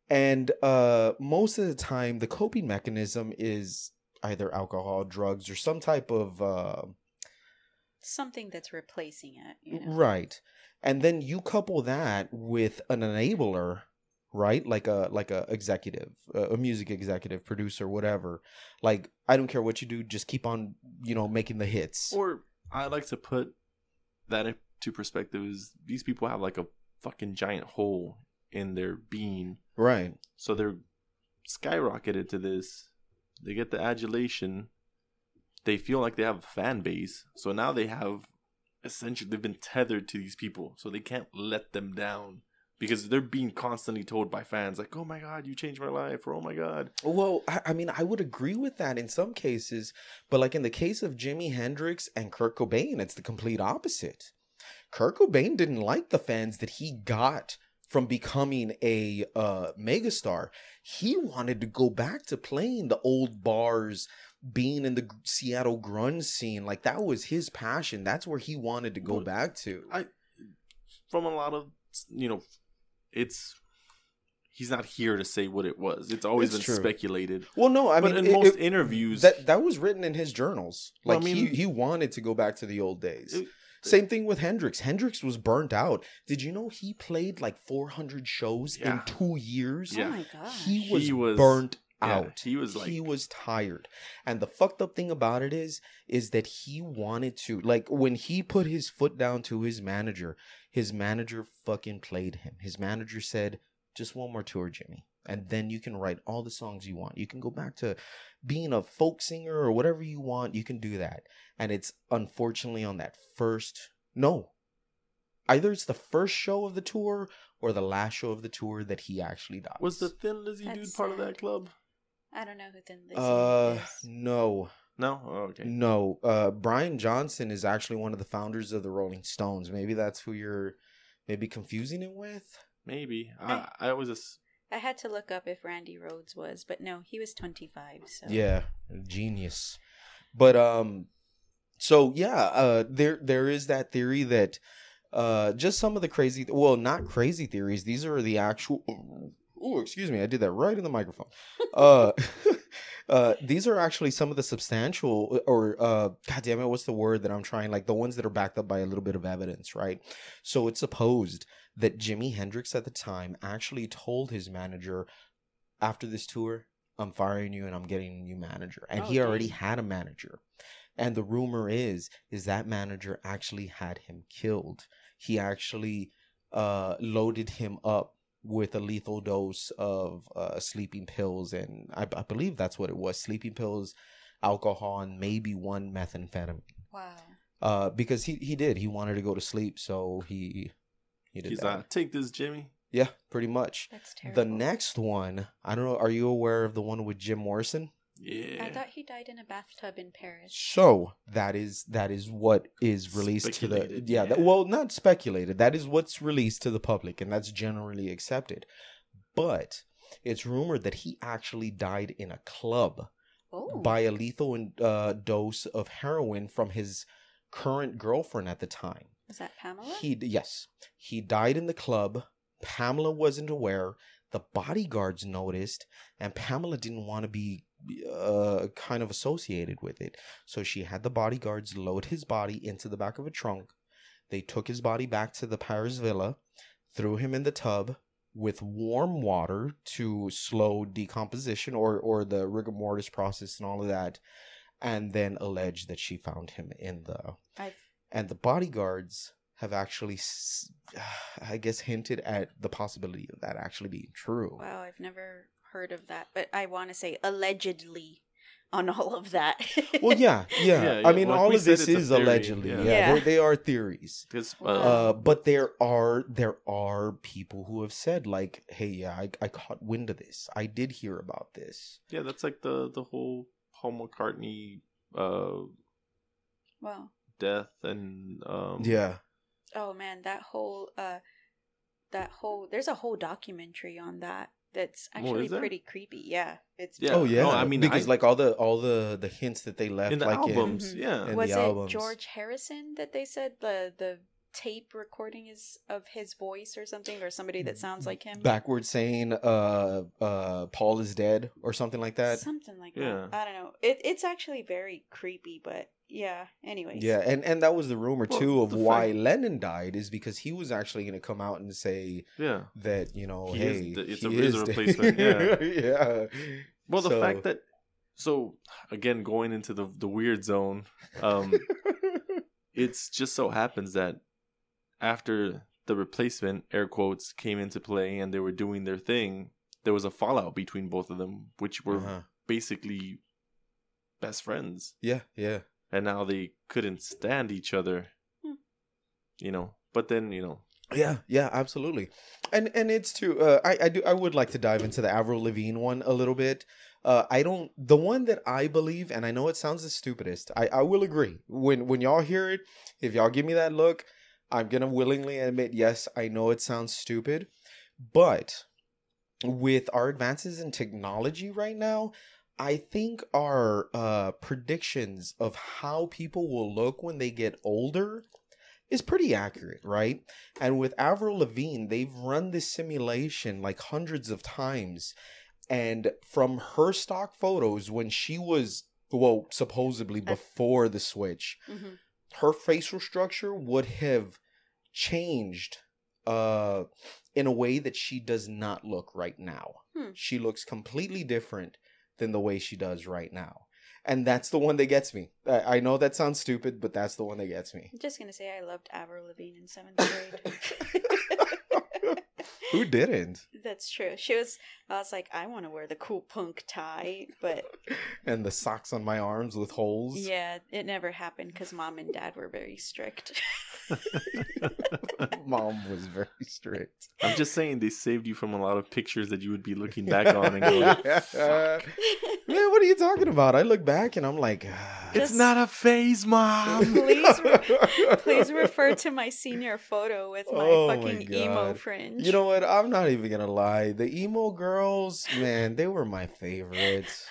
And uh most of the time the coping mechanism is either alcohol, drugs, or some type of uh Something that's replacing it. You know? right. And then you couple that with an enabler, right? Like a like a executive, a a music executive, producer, whatever. Like I don't care what you do, just keep on, you know, making the hits. Or I like to put that into perspective is these people have like a fucking giant hole in their being. right. So they're skyrocketed to this. They get the adulation. They feel like they have a fan base. So now they have essentially they've been tethered to these people. So they can't let them down. Because they're being constantly told by fans like, Oh my god, you changed my life or oh my god. Well, I, I mean, I would agree with that in some cases, but like in the case of Jimi Hendrix and Kurt Cobain, it's the complete opposite. Kurt Cobain didn't like the fans that he got from becoming a uh, megastar. He wanted to go back to playing the old bars, being in the Seattle grunge scene. Like that was his passion. That's where he wanted to go back to. I from a lot of you know it's he's not here to say what it was. It's always It's been true. speculated. Well, no, I but mean, in it- most it- interviews, that that was written in his journals. Well, I Like mean- he he wanted to go back to the old days. It- Same thing with Hendrix. Hendrix was burnt out. Did you know he played like 400 shows in two years? Yeah. Oh my gosh. He was, He was- burnt yeah, out. he was like- he was tired. And the fucked up thing about it is is that he wanted to like when he put his foot down to his manager, his manager fucking played him. His manager said, "Just one more tour, Jimi." And then you can write all the songs you want. You can go back to being a folk singer or whatever you want. You can do that. And it's unfortunately on that first no. Either it's the first show of the tour or the last show of the tour that he actually dies. was the Thin Lizzy dude That's part of that club? I don't know who Thin Lizzy Uh, is. no, No. Oh, okay. no. Uh, Brian Johnson is actually one of the founders of the Rolling Stones. Maybe that's who you're maybe confusing it with. Maybe. I I always just I had to look up if Randy Rhoads was, but no, he was 25. So Yeah, genius. But um, so yeah, uh, there there is that theory that uh, just some of the crazy, well, not crazy theories. These are the actual. [clears throat] Oh, excuse me, I did that right in the microphone. [laughs] Uh, [laughs] uh, these are actually some of the substantial, or uh, God damn it, what's the word that I'm trying? Like the ones that are backed up by a little bit of evidence, right? So it's supposed that Jimi Hendrix at the time actually told his manager after this tour, I'm firing you and I'm getting a new manager. And Oh, he already dang. had a manager. And the rumor is is that manager actually had him killed. He actually uh loaded him up with a lethal dose of uh sleeping pills and I, I believe that's what it was, sleeping pills, alcohol and maybe one methamphetamine. wow. Uh because he he did. He wanted to go to sleep, so he he did he's that. like, take this, Jimi. yeah, pretty much. That's terrible. The next one, I don't know. Are you aware of the one with Jim Morrison? Yeah. I thought he died in a bathtub in Paris. So that is that is what is released to the Speculated, yeah. That, well, not speculated. That is what's released to the public, and that's generally accepted. But it's rumored that he actually died in a club Oh. by a lethal uh, dose of heroin from his current girlfriend at the time. Was that Pamela? He yes, he died in the club. Pamela wasn't aware. The bodyguards noticed, and Pamela didn't want to be uh, kind of associated with it. So she had the bodyguards load his body into the back of a trunk. They took his body back to the Paris villa, threw him in the tub with warm water to slow decomposition or, or the rigor mortis process and all of that, and then alleged that she found him in the I've and the bodyguards have actually [sighs] I guess hinted at the possibility of that actually being true wow, I've never heard of that, but I want to say allegedly on [laughs] all of that. well yeah [laughs] yeah, Yeah, i mean like all of this is theory, allegedly yeah. yeah, Yeah. They're, theories Because Wow. uh but there are there are people who have said like hey yeah I, I caught wind of this i did hear about this yeah, that's like the the whole Paul McCartney uh wow. death and um yeah Oh man, that whole uh that whole there's a whole documentary on that that's actually is pretty creepy. Yeah. It's Yeah. oh yeah No, I mean, because I- like all the all the the hints that they left in the like albums, Mhm. yeah. in was the it albums. George Harrison that they said the the tape recording is of his voice or something or somebody that sounds like him? backwards saying uh uh paul is dead or something like that Something like Yeah. that. I don't know. It it's actually very creepy, but yeah. Anyways. Yeah, and and that was the rumor Well, too of why fact- Lennon died is because he was actually going to come out and say yeah. that you know, He hey, the- it's he a- it is a replacement, yeah. [laughs] yeah. Well, the So- fact that so again going into the the weird zone, um, [laughs] it's just so happens that after the replacement air quotes came into play and they were doing their thing, there was a fallout between both of them, which were Uh-huh. basically best friends, yeah, yeah, and now they couldn't stand each other. Hmm. You know, but then you know, yeah, yeah, absolutely. And and it's too. Uh, I I do. I would like to dive into the Avril Lavigne one a little bit. Uh, I don't. The one that I believe, and I know it sounds the stupidest. I I will agree when when y'all hear it. If y'all give me that look, I'm gonna willingly admit yes. I know it sounds stupid, but with our advances in technology right now, I think our uh, predictions of how people will look when they get older is pretty accurate, right? And with Avril Lavigne, they've run this simulation like hundreds of times. And from her stock photos, when she was, well, supposedly before the switch, Mhm. Her facial structure would have changed uh in a way that she does not look right now. Hmm. She looks completely different than the way she does right now. And that's the one that gets me. I, I know that sounds stupid, but that's the one that gets me. I'm just gonna say I loved Avril Lavigne in seventh grade. [laughs] Who didn't? That's true. She was. I was like, I want to wear the cool punk tie, but [laughs] And the socks on my arms with holes. yeah, it never happened because mom and dad were very strict. [laughs] Mom was very strict. I'm just saying they saved you from a lot of pictures that you would be looking back on and going, [laughs] "Fuck, Man, what are you talking about? I look back and I'm like, ah. it's Just- not a phase, mom. please, re- please refer to my senior photo with my Oh my fucking emo fringe. You know what? I'm not even gonna lie. The emo girls, man, they were my favorites.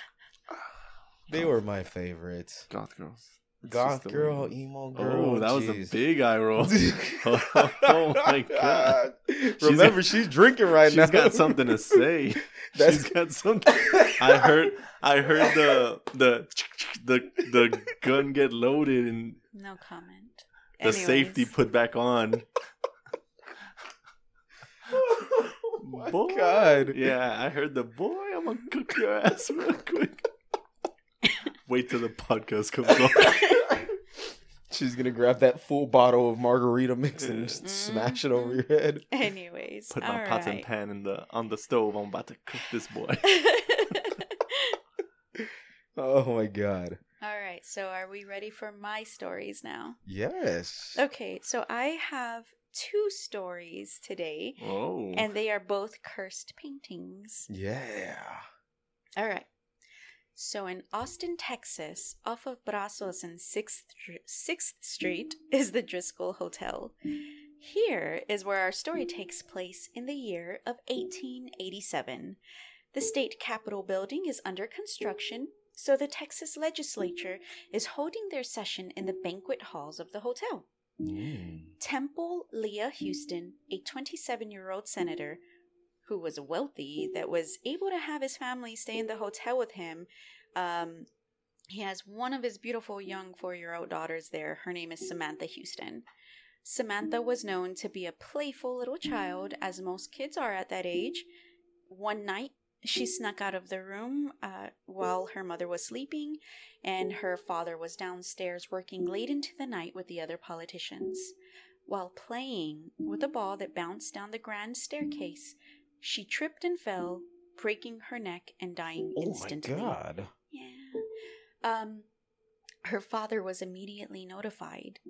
They were my favorites. Goth girls. It's Goth girl, way- emo oh, girl. Oh, that was a big eye roll. [laughs] [laughs] oh my [laughs] god. Remember, she's drinking right She's now. She's got something to say. That's- She's got something. I heard. I heard the the the the gun get loaded and no comment. the safety put back on. oh my Boy. god. Yeah, I heard the boy. I'm gonna cook your ass real quick. Wait till the podcast comes on. [laughs] She's gonna grab that full bottle of margarita mix and just mm-hmm. smash it over your head. Anyways, Put my all pots and pan in the on the stove. I'm about to cook this boy. [laughs] [laughs] Oh my god. all right, so are we ready for my stories now? Yes. Okay, so I have two stories today, Oh, and they are both cursed paintings. Yeah. All right. So in Austin, Texas, off of Brazos and 6th, 6th Street, is the Driskill Hotel. Here is where our story takes place in the year of 1887. The state capitol building is under construction, so the Texas legislature is holding their session in the banquet halls of the hotel. Mm. Temple Lea Houston, a 27 year old senator who was wealthy, that was able to have his family stay in the hotel with him. Um, he has one of his beautiful young four year old daughters there. Her name is Samantha Houston. Samantha was known to be a playful little child, as most kids are at that age. One night, she snuck out of the room uh, while her mother was sleeping, and her father was downstairs working late into the night with the other politicians. While playing with a ball that bounced down the grand staircase, she tripped and fell, breaking her neck and dying Oh my instantly. god. Yeah. Um, her father was immediately notified.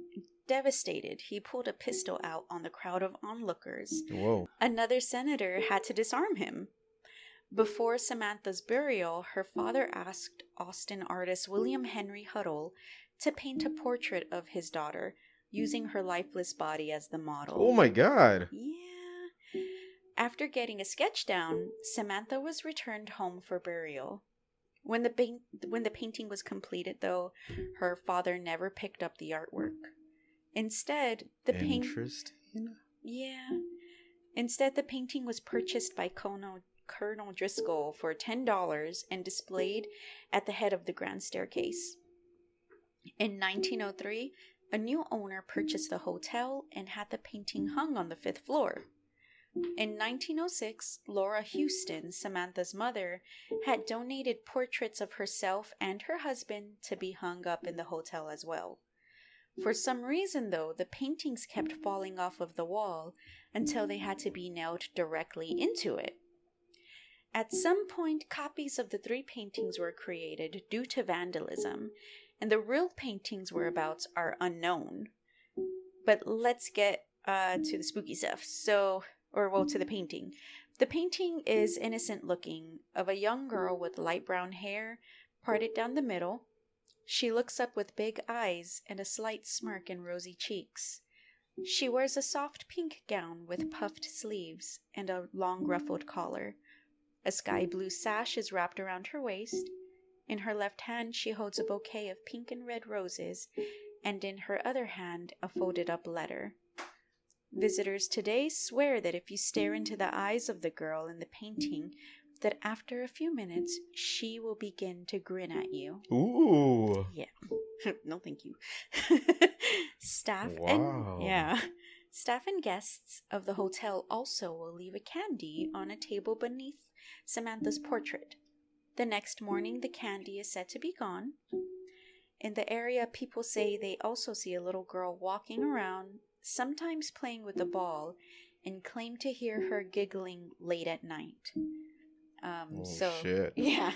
Devastated, he pulled a pistol out on the crowd of onlookers. Whoa. Another senator had to disarm him. Before Samantha's burial, her father mm. asked Austin artist William Henry Huddle to paint a mm. portrait of his daughter, using her lifeless body as the model. Oh my god. Yeah. After getting a sketch down, Samantha was returned home for burial. When the when the painting was completed, though, her father never picked up the artwork. Instead, the paint Interesting. yeah. Instead, the painting was purchased by Colonel, Colonel Driskill for $10 and displayed at the head of the grand staircase. In 1903, a new owner purchased the hotel and had the painting hung on the fifth floor. In 1906, Laura Houston, Samantha's mother, had donated portraits of herself and her husband to be hung up in the hotel as well. For some reason, though, the paintings kept falling off of the wall until they had to be nailed directly into it. At some point, copies of the three paintings were created due to vandalism, and the real paintings' whereabouts are unknown. But let's get uh, to the spooky stuff. So, or well, to the painting. The painting is innocent looking of a young girl with light brown hair parted down the middle. She looks up with big eyes and a slight smirk and rosy cheeks. She wears a soft pink gown with puffed sleeves and a long ruffled collar. A sky mm. blue sash is wrapped around her waist. In her left hand, she holds a bouquet of pink and red roses, and in her other hand, a folded up letter. Visitors today swear that if you stare into the eyes of the girl in the painting, that after a few minutes she will begin to grin at you. Ooh. Yeah. [laughs] no, thank you. [laughs] Staff Wow. and yeah. Staff and guests of the hotel also will leave a candy on a table beneath Samantha's portrait. The next morning, the candy is said to be gone. In the area, people say they also see a little girl walking around, sometimes playing with a ball, and claim to hear her giggling late at night. Um, Oh, so shit. [laughs] yeah.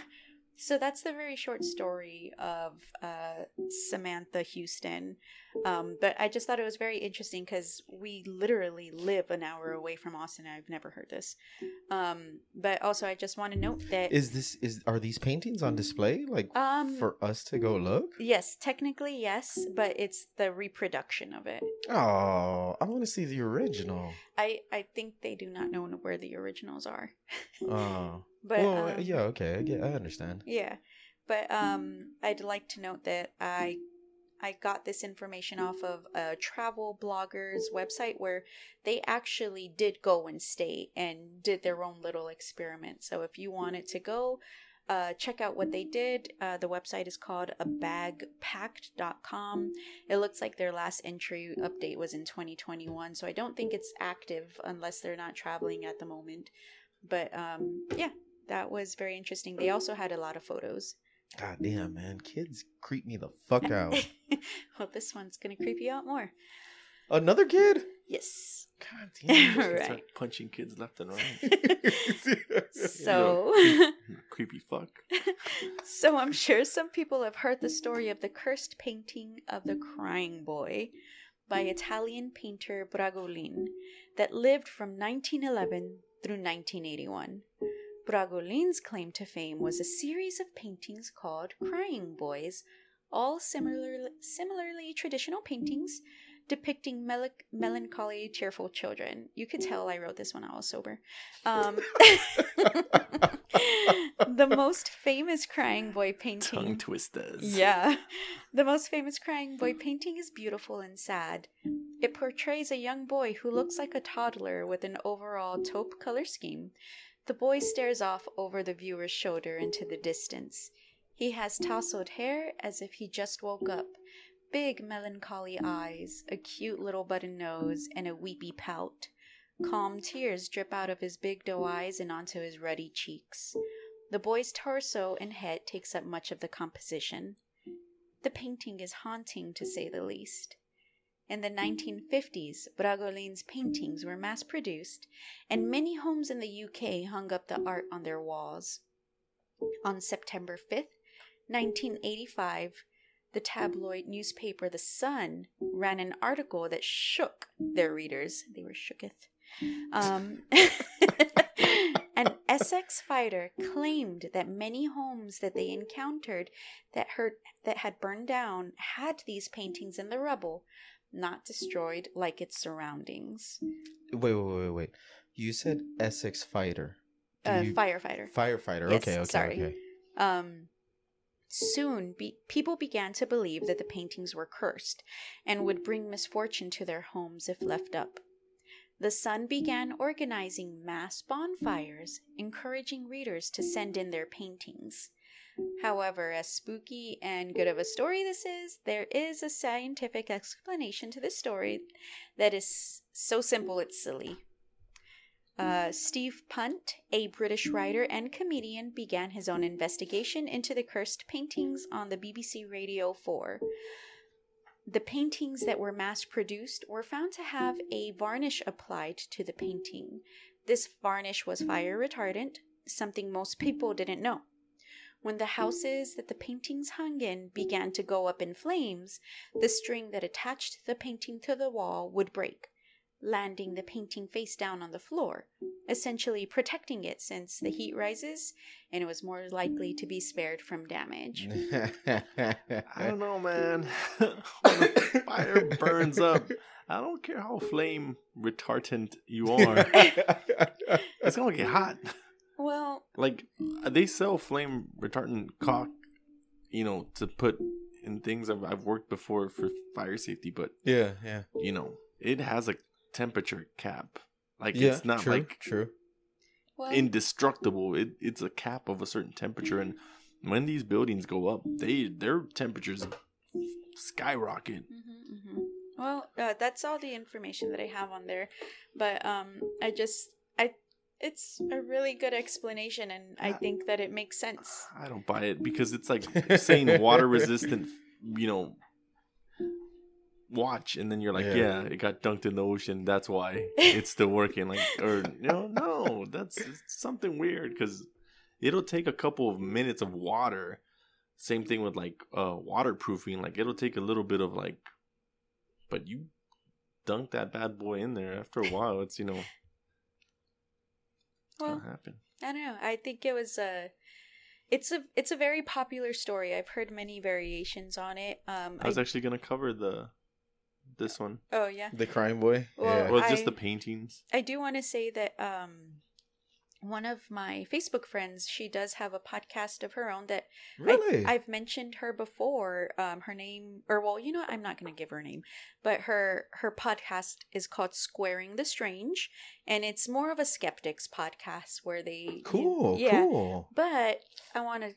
So that's the very short story of uh, Samantha Houston. Um, but I just thought it was very interesting because we literally live an hour away from Austin. I've never heard this. Um, but also, I just want to note that Is this is are these paintings on display like Um, for us to go look? yes, technically yes, but it's the reproduction of it. Oh, I want to see the original. I I think they do not know where the originals are. [laughs] Oh, But well, um, yeah, okay, I get, I understand. Yeah, but um, I'd like to note that I I got this information off of a travel blogger's website where they actually did go and stay and did their own little experiment. So if you wanted to go, uh, check out what they did. Uh, the website is called abagpacked.com. It looks like their last entry update was in 2021, so I don't think it's active unless they're not traveling at the moment. But um, yeah, that was very interesting. They also had a lot of photos. God damn, man, kids creep me the fuck out. [laughs] well, this one's gonna creep you out more. Another kid? Yes. God [laughs] damn. Right. Start punching kids left and right. [laughs] So, Creepy fuck. so I'm sure some people have heard the story of the cursed painting of the Crying Boy by Italian painter Bragolin that lived from 1911 through 1981. Bragolin's claim to fame was a series of paintings called Crying Boys, all similarly, similarly traditional paintings depicting mel- melancholy, tearful children. You could tell I wrote this when I was sober. Um, [laughs] the most famous Crying Boy painting. Tongue twisters. Yeah. The most famous crying boy painting is beautiful and sad. It portrays a young boy who looks like a toddler with an overall taupe color scheme. The boy stares off over the viewer's shoulder into the distance. He has tousled hair as if he just woke up, big melancholy eyes, a cute little button nose, and a weepy pout. Calm tears drip out of his big doe eyes and onto his ruddy cheeks. The boy's torso and head takes up much of the composition. The painting is haunting to say the least. In the 1950s, Bragolin's paintings were mass produced, and many homes in the UK hung up the art on their walls. On September 5th, 1985, the tabloid newspaper The Sun ran an article that shook their readers. They were shooketh. Um, [laughs] an Essex fighter claimed that many homes that they encountered that heard that had burned down had these paintings in the rubble, not destroyed like its surroundings. Wait, wait, wait, wait. You said Essex fighter. Uh, you- firefighter. Firefighter. Yes, okay, okay, sorry. okay. Um, soon, be- people began to believe that the paintings were cursed and would bring misfortune to their homes if left up. The Sun began organizing mass bonfires, encouraging readers to send in their paintings. However, as spooky and good of a story this is, there is a scientific explanation to this story that is so simple it's silly. Uh, Steve Punt, a British writer and comedian, began his own investigation into the cursed paintings on the BBC Radio 4. The paintings that were mass produced were found to have a varnish applied to the painting. This varnish was fire retardant, something most people didn't know. When the houses that the paintings hung in began to go up in flames, the string that attached the painting to the wall would break landing the painting face down on the floor, essentially protecting it since the heat rises and it was more likely to be spared from damage. [laughs] I don't know, man. [laughs] when the fire burns up, I don't care how flame retardant you are. [laughs] It's gonna get hot. Well, Like they sell flame retardant caulk, you know, to put in things I've, I've worked before for fire safety, but Yeah, yeah. you know, it has a temperature cap. Like yeah, it's not true, like true. Well, indestructible. It, it's a cap of a certain temperature, and when these buildings go up, they their temperatures skyrocket. hmm hmm Well, uh, that's all the information that I have on there, but um, I just I it's a really good explanation, and I think that it makes sense. [sighs] I don't buy it because it's like [laughs] saying water resistant, you know, watch, and then you're like, Yeah. yeah. it got dunked in the ocean. That's why [laughs] it's still working. Like, or you know, no, that's something weird because it'll take a couple of minutes of water. Same thing with like uh waterproofing. Like, it'll take a little bit of like, but you dunk that bad boy in there after a while. It's you know, it's Well, gonna happen. I don't know. I think it was a. It's a it's a very popular story. I've heard many variations on it. Um, I was I- actually gonna cover the this one. oh yeah, The crime boy. Well, yeah. Well, just I- the paintings. I do want to say that um, one of my Facebook friends, she does have a podcast of her own that really? I, I've mentioned her before. Um, her name, or well, you know, what, I'm not going to give her a name, but her her podcast is called Squaring the Strange, and it's more of a skeptics podcast where they cool. yeah. Cool. But I want to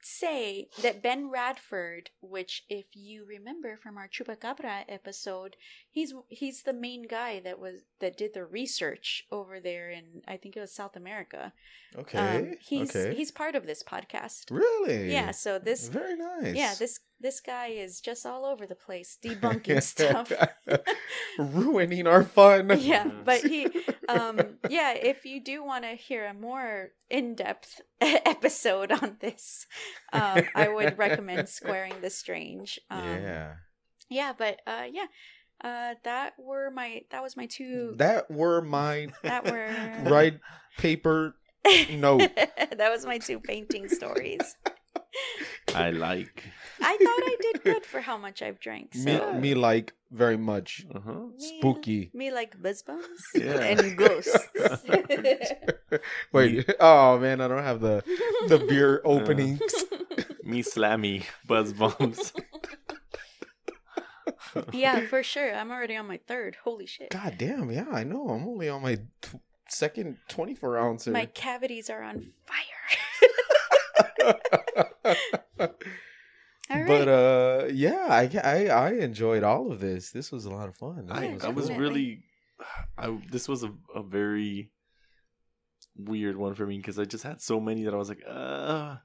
say that Ben Radford, which if you remember from our Chupacabra episode, he's he's the main guy that was that did the research over there in I think it was South America. Okay. Um, he's okay. he's part of this podcast. really. Yeah, so this Very nice. yeah, this this guy is just all over the place debunking [laughs] stuff. [laughs] Ruining our fun. [laughs] yeah, but he um yeah, if you do want to hear a more in-depth episode on this, um I would recommend Squaring the Strange. Um yeah. Yeah, but uh yeah. Uh that were my that was my two That were my that were right paper note. that was my two painting stories. I like. I thought I did good for how much I've drank. So Me, me like very much. Uh huh. Me- Spooky. Me like buzz bumps [laughs] Yeah. and ghosts. [laughs] Wait. [laughs] Oh man, I don't have the the beer openings. Me slammy buzz bumps. yeah, for sure. I'm already on my third. Holy shit. God damn. Yeah, I know. I'm only on my t- second 24 ouncer. My cavities are on fire. All right. But uh, yeah, I, I I enjoyed all of this. This was a lot of fun. This I, Yeah, I was really. [sighs] I this was a, a very weird one for me because I just had so many that I was like, uh,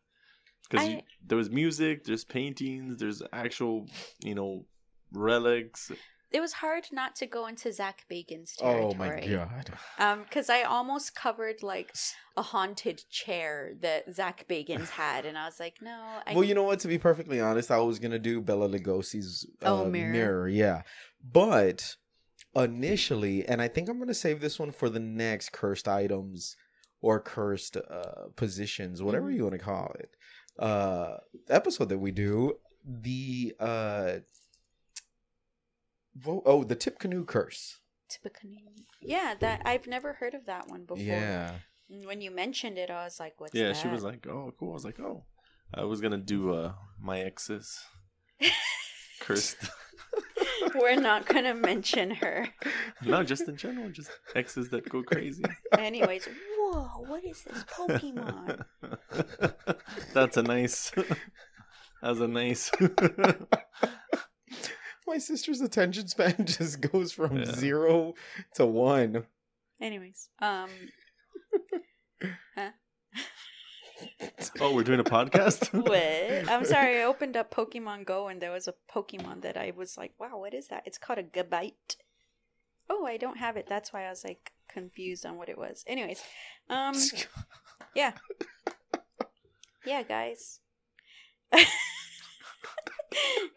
because there was music, there's paintings, there's actual, you know, relics. It was hard not to go into Zak Bagans oh my god. Um, because I almost covered like a haunted chair that Zak Bagans [sighs] had, and I was like, no. I well, you know what? To be perfectly honest, I was gonna do Bela Lugosi's uh, Oh, mirror. mirror. Yeah, but initially, and I think I'm gonna save this one for the next cursed items or cursed uh, positions, whatever Mhm. you want to call it. Uh, episode that we do the uh, wo- oh, the Tippecanoe curse. Typical. Yeah, that I've never heard of that one before. Yeah. When you mentioned it, I was like, "What's that? yeah, that?" she was like, oh, cool. I was like, oh, I was gonna do uh my exes [laughs] cursed. [laughs] We're not gonna mention her. no, just in general, just exes that go crazy. Anyways, whoa, what is this Pokemon? [laughs] That's a nice. That's a nice. My sister's attention span [laughs] just goes from Yeah. zero to one. Anyways, um, [laughs] oh, we're doing a podcast. [laughs] what? I'm sorry, I opened up Pokemon Go and there was a Pokemon that I was like, wow, what is that? It's called a Gabite. Oh, I don't have it. That's why I was like confused on what it was. Anyways, um, yeah, yeah, guys.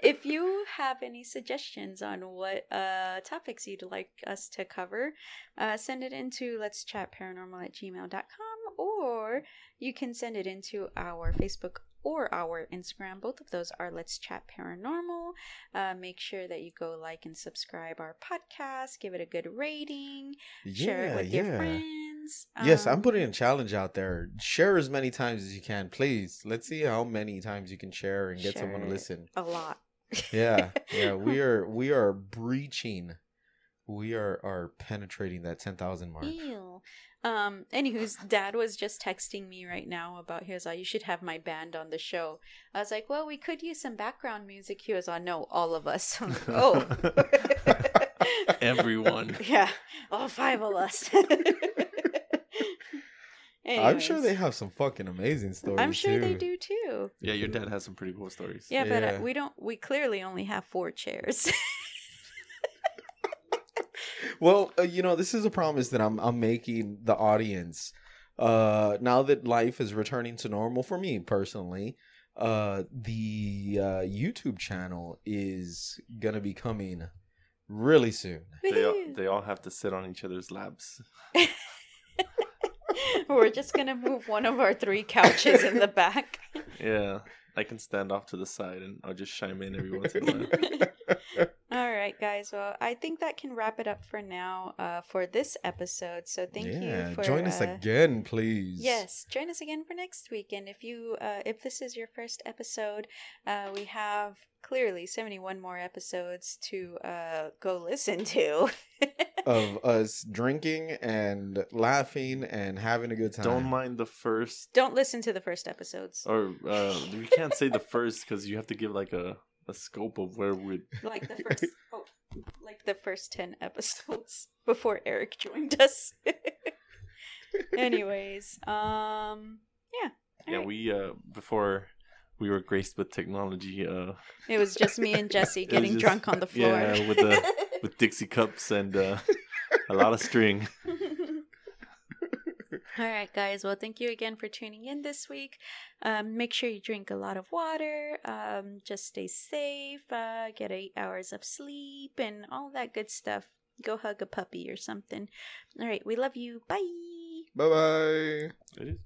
If you have any suggestions on what uh, topics you'd like us to cover, uh, send it into let's chat paranormal at gmail.com or you can send it into our Facebook or our Instagram. Both of those are Let's Chat Paranormal. Uh, make sure that you go like and subscribe our podcast, give it a good rating, share it with your friends. Yes, I'm Um, putting a challenge out there. Share as many times as you can, please. Let's see how many times you can share and get someone to listen. a lot. Yeah, yeah, [laughs] we are we are breaching. We are are penetrating that ten thousand mark. Ew. Um, anywho's dad was just texting me right now about he was like, you should have my band on the show. I was like, well, we could use some background music. He was on, no, all of us. [laughs] Like, oh, [laughs] Everyone. yeah, all five of us. I'm sure they have some fucking amazing stories. I'm sure they do too. Yeah, your dad has some pretty cool stories. Yeah, but uh, we don't. We clearly only have four chairs. [laughs] Well, uh, you know, this is a promise that I'm I'm making the audience. Uh, now that life is returning to normal for me personally, uh, the uh, YouTube channel is gonna be coming really soon. They all, [laughs] they all have to sit on each other's laps. [laughs] [laughs] We're just gonna move one of our three couches in the back. Yeah, I can stand off to the side and I'll just chime in every once in a while. [laughs] All right, guys. Well, I think that can wrap it up for now uh, for this episode. So thank yeah, you for join us uh, again, please. Yes, join us again for next week. And if you, uh, if this is your first episode, uh, we have clearly seventy-one more episodes to uh, go listen to. [laughs] Of us drinking and laughing and having a good time. Don't mind the first, Don't listen to the first episodes, or uh, we can't say the first because you have to give like a, a scope of where we. [laughs] like the first, [laughs] oh, like the first ten episodes before Eric joined us. Anyways, um, yeah. Yeah, Alright. we uh before we were graced with technology. Uh, It was just me and Jesse [laughs] getting just- drunk on the floor. yeah, with the [laughs] with Dixie cups and uh, a lot of string. [laughs] All right, guys. Well, thank you again for tuning in this week. Um, make sure you drink a lot of water. Um, just stay safe. Uh, get eight hours of sleep and all that good stuff. Go hug a puppy or something. All right. We love you. Bye. Bye bye. It is.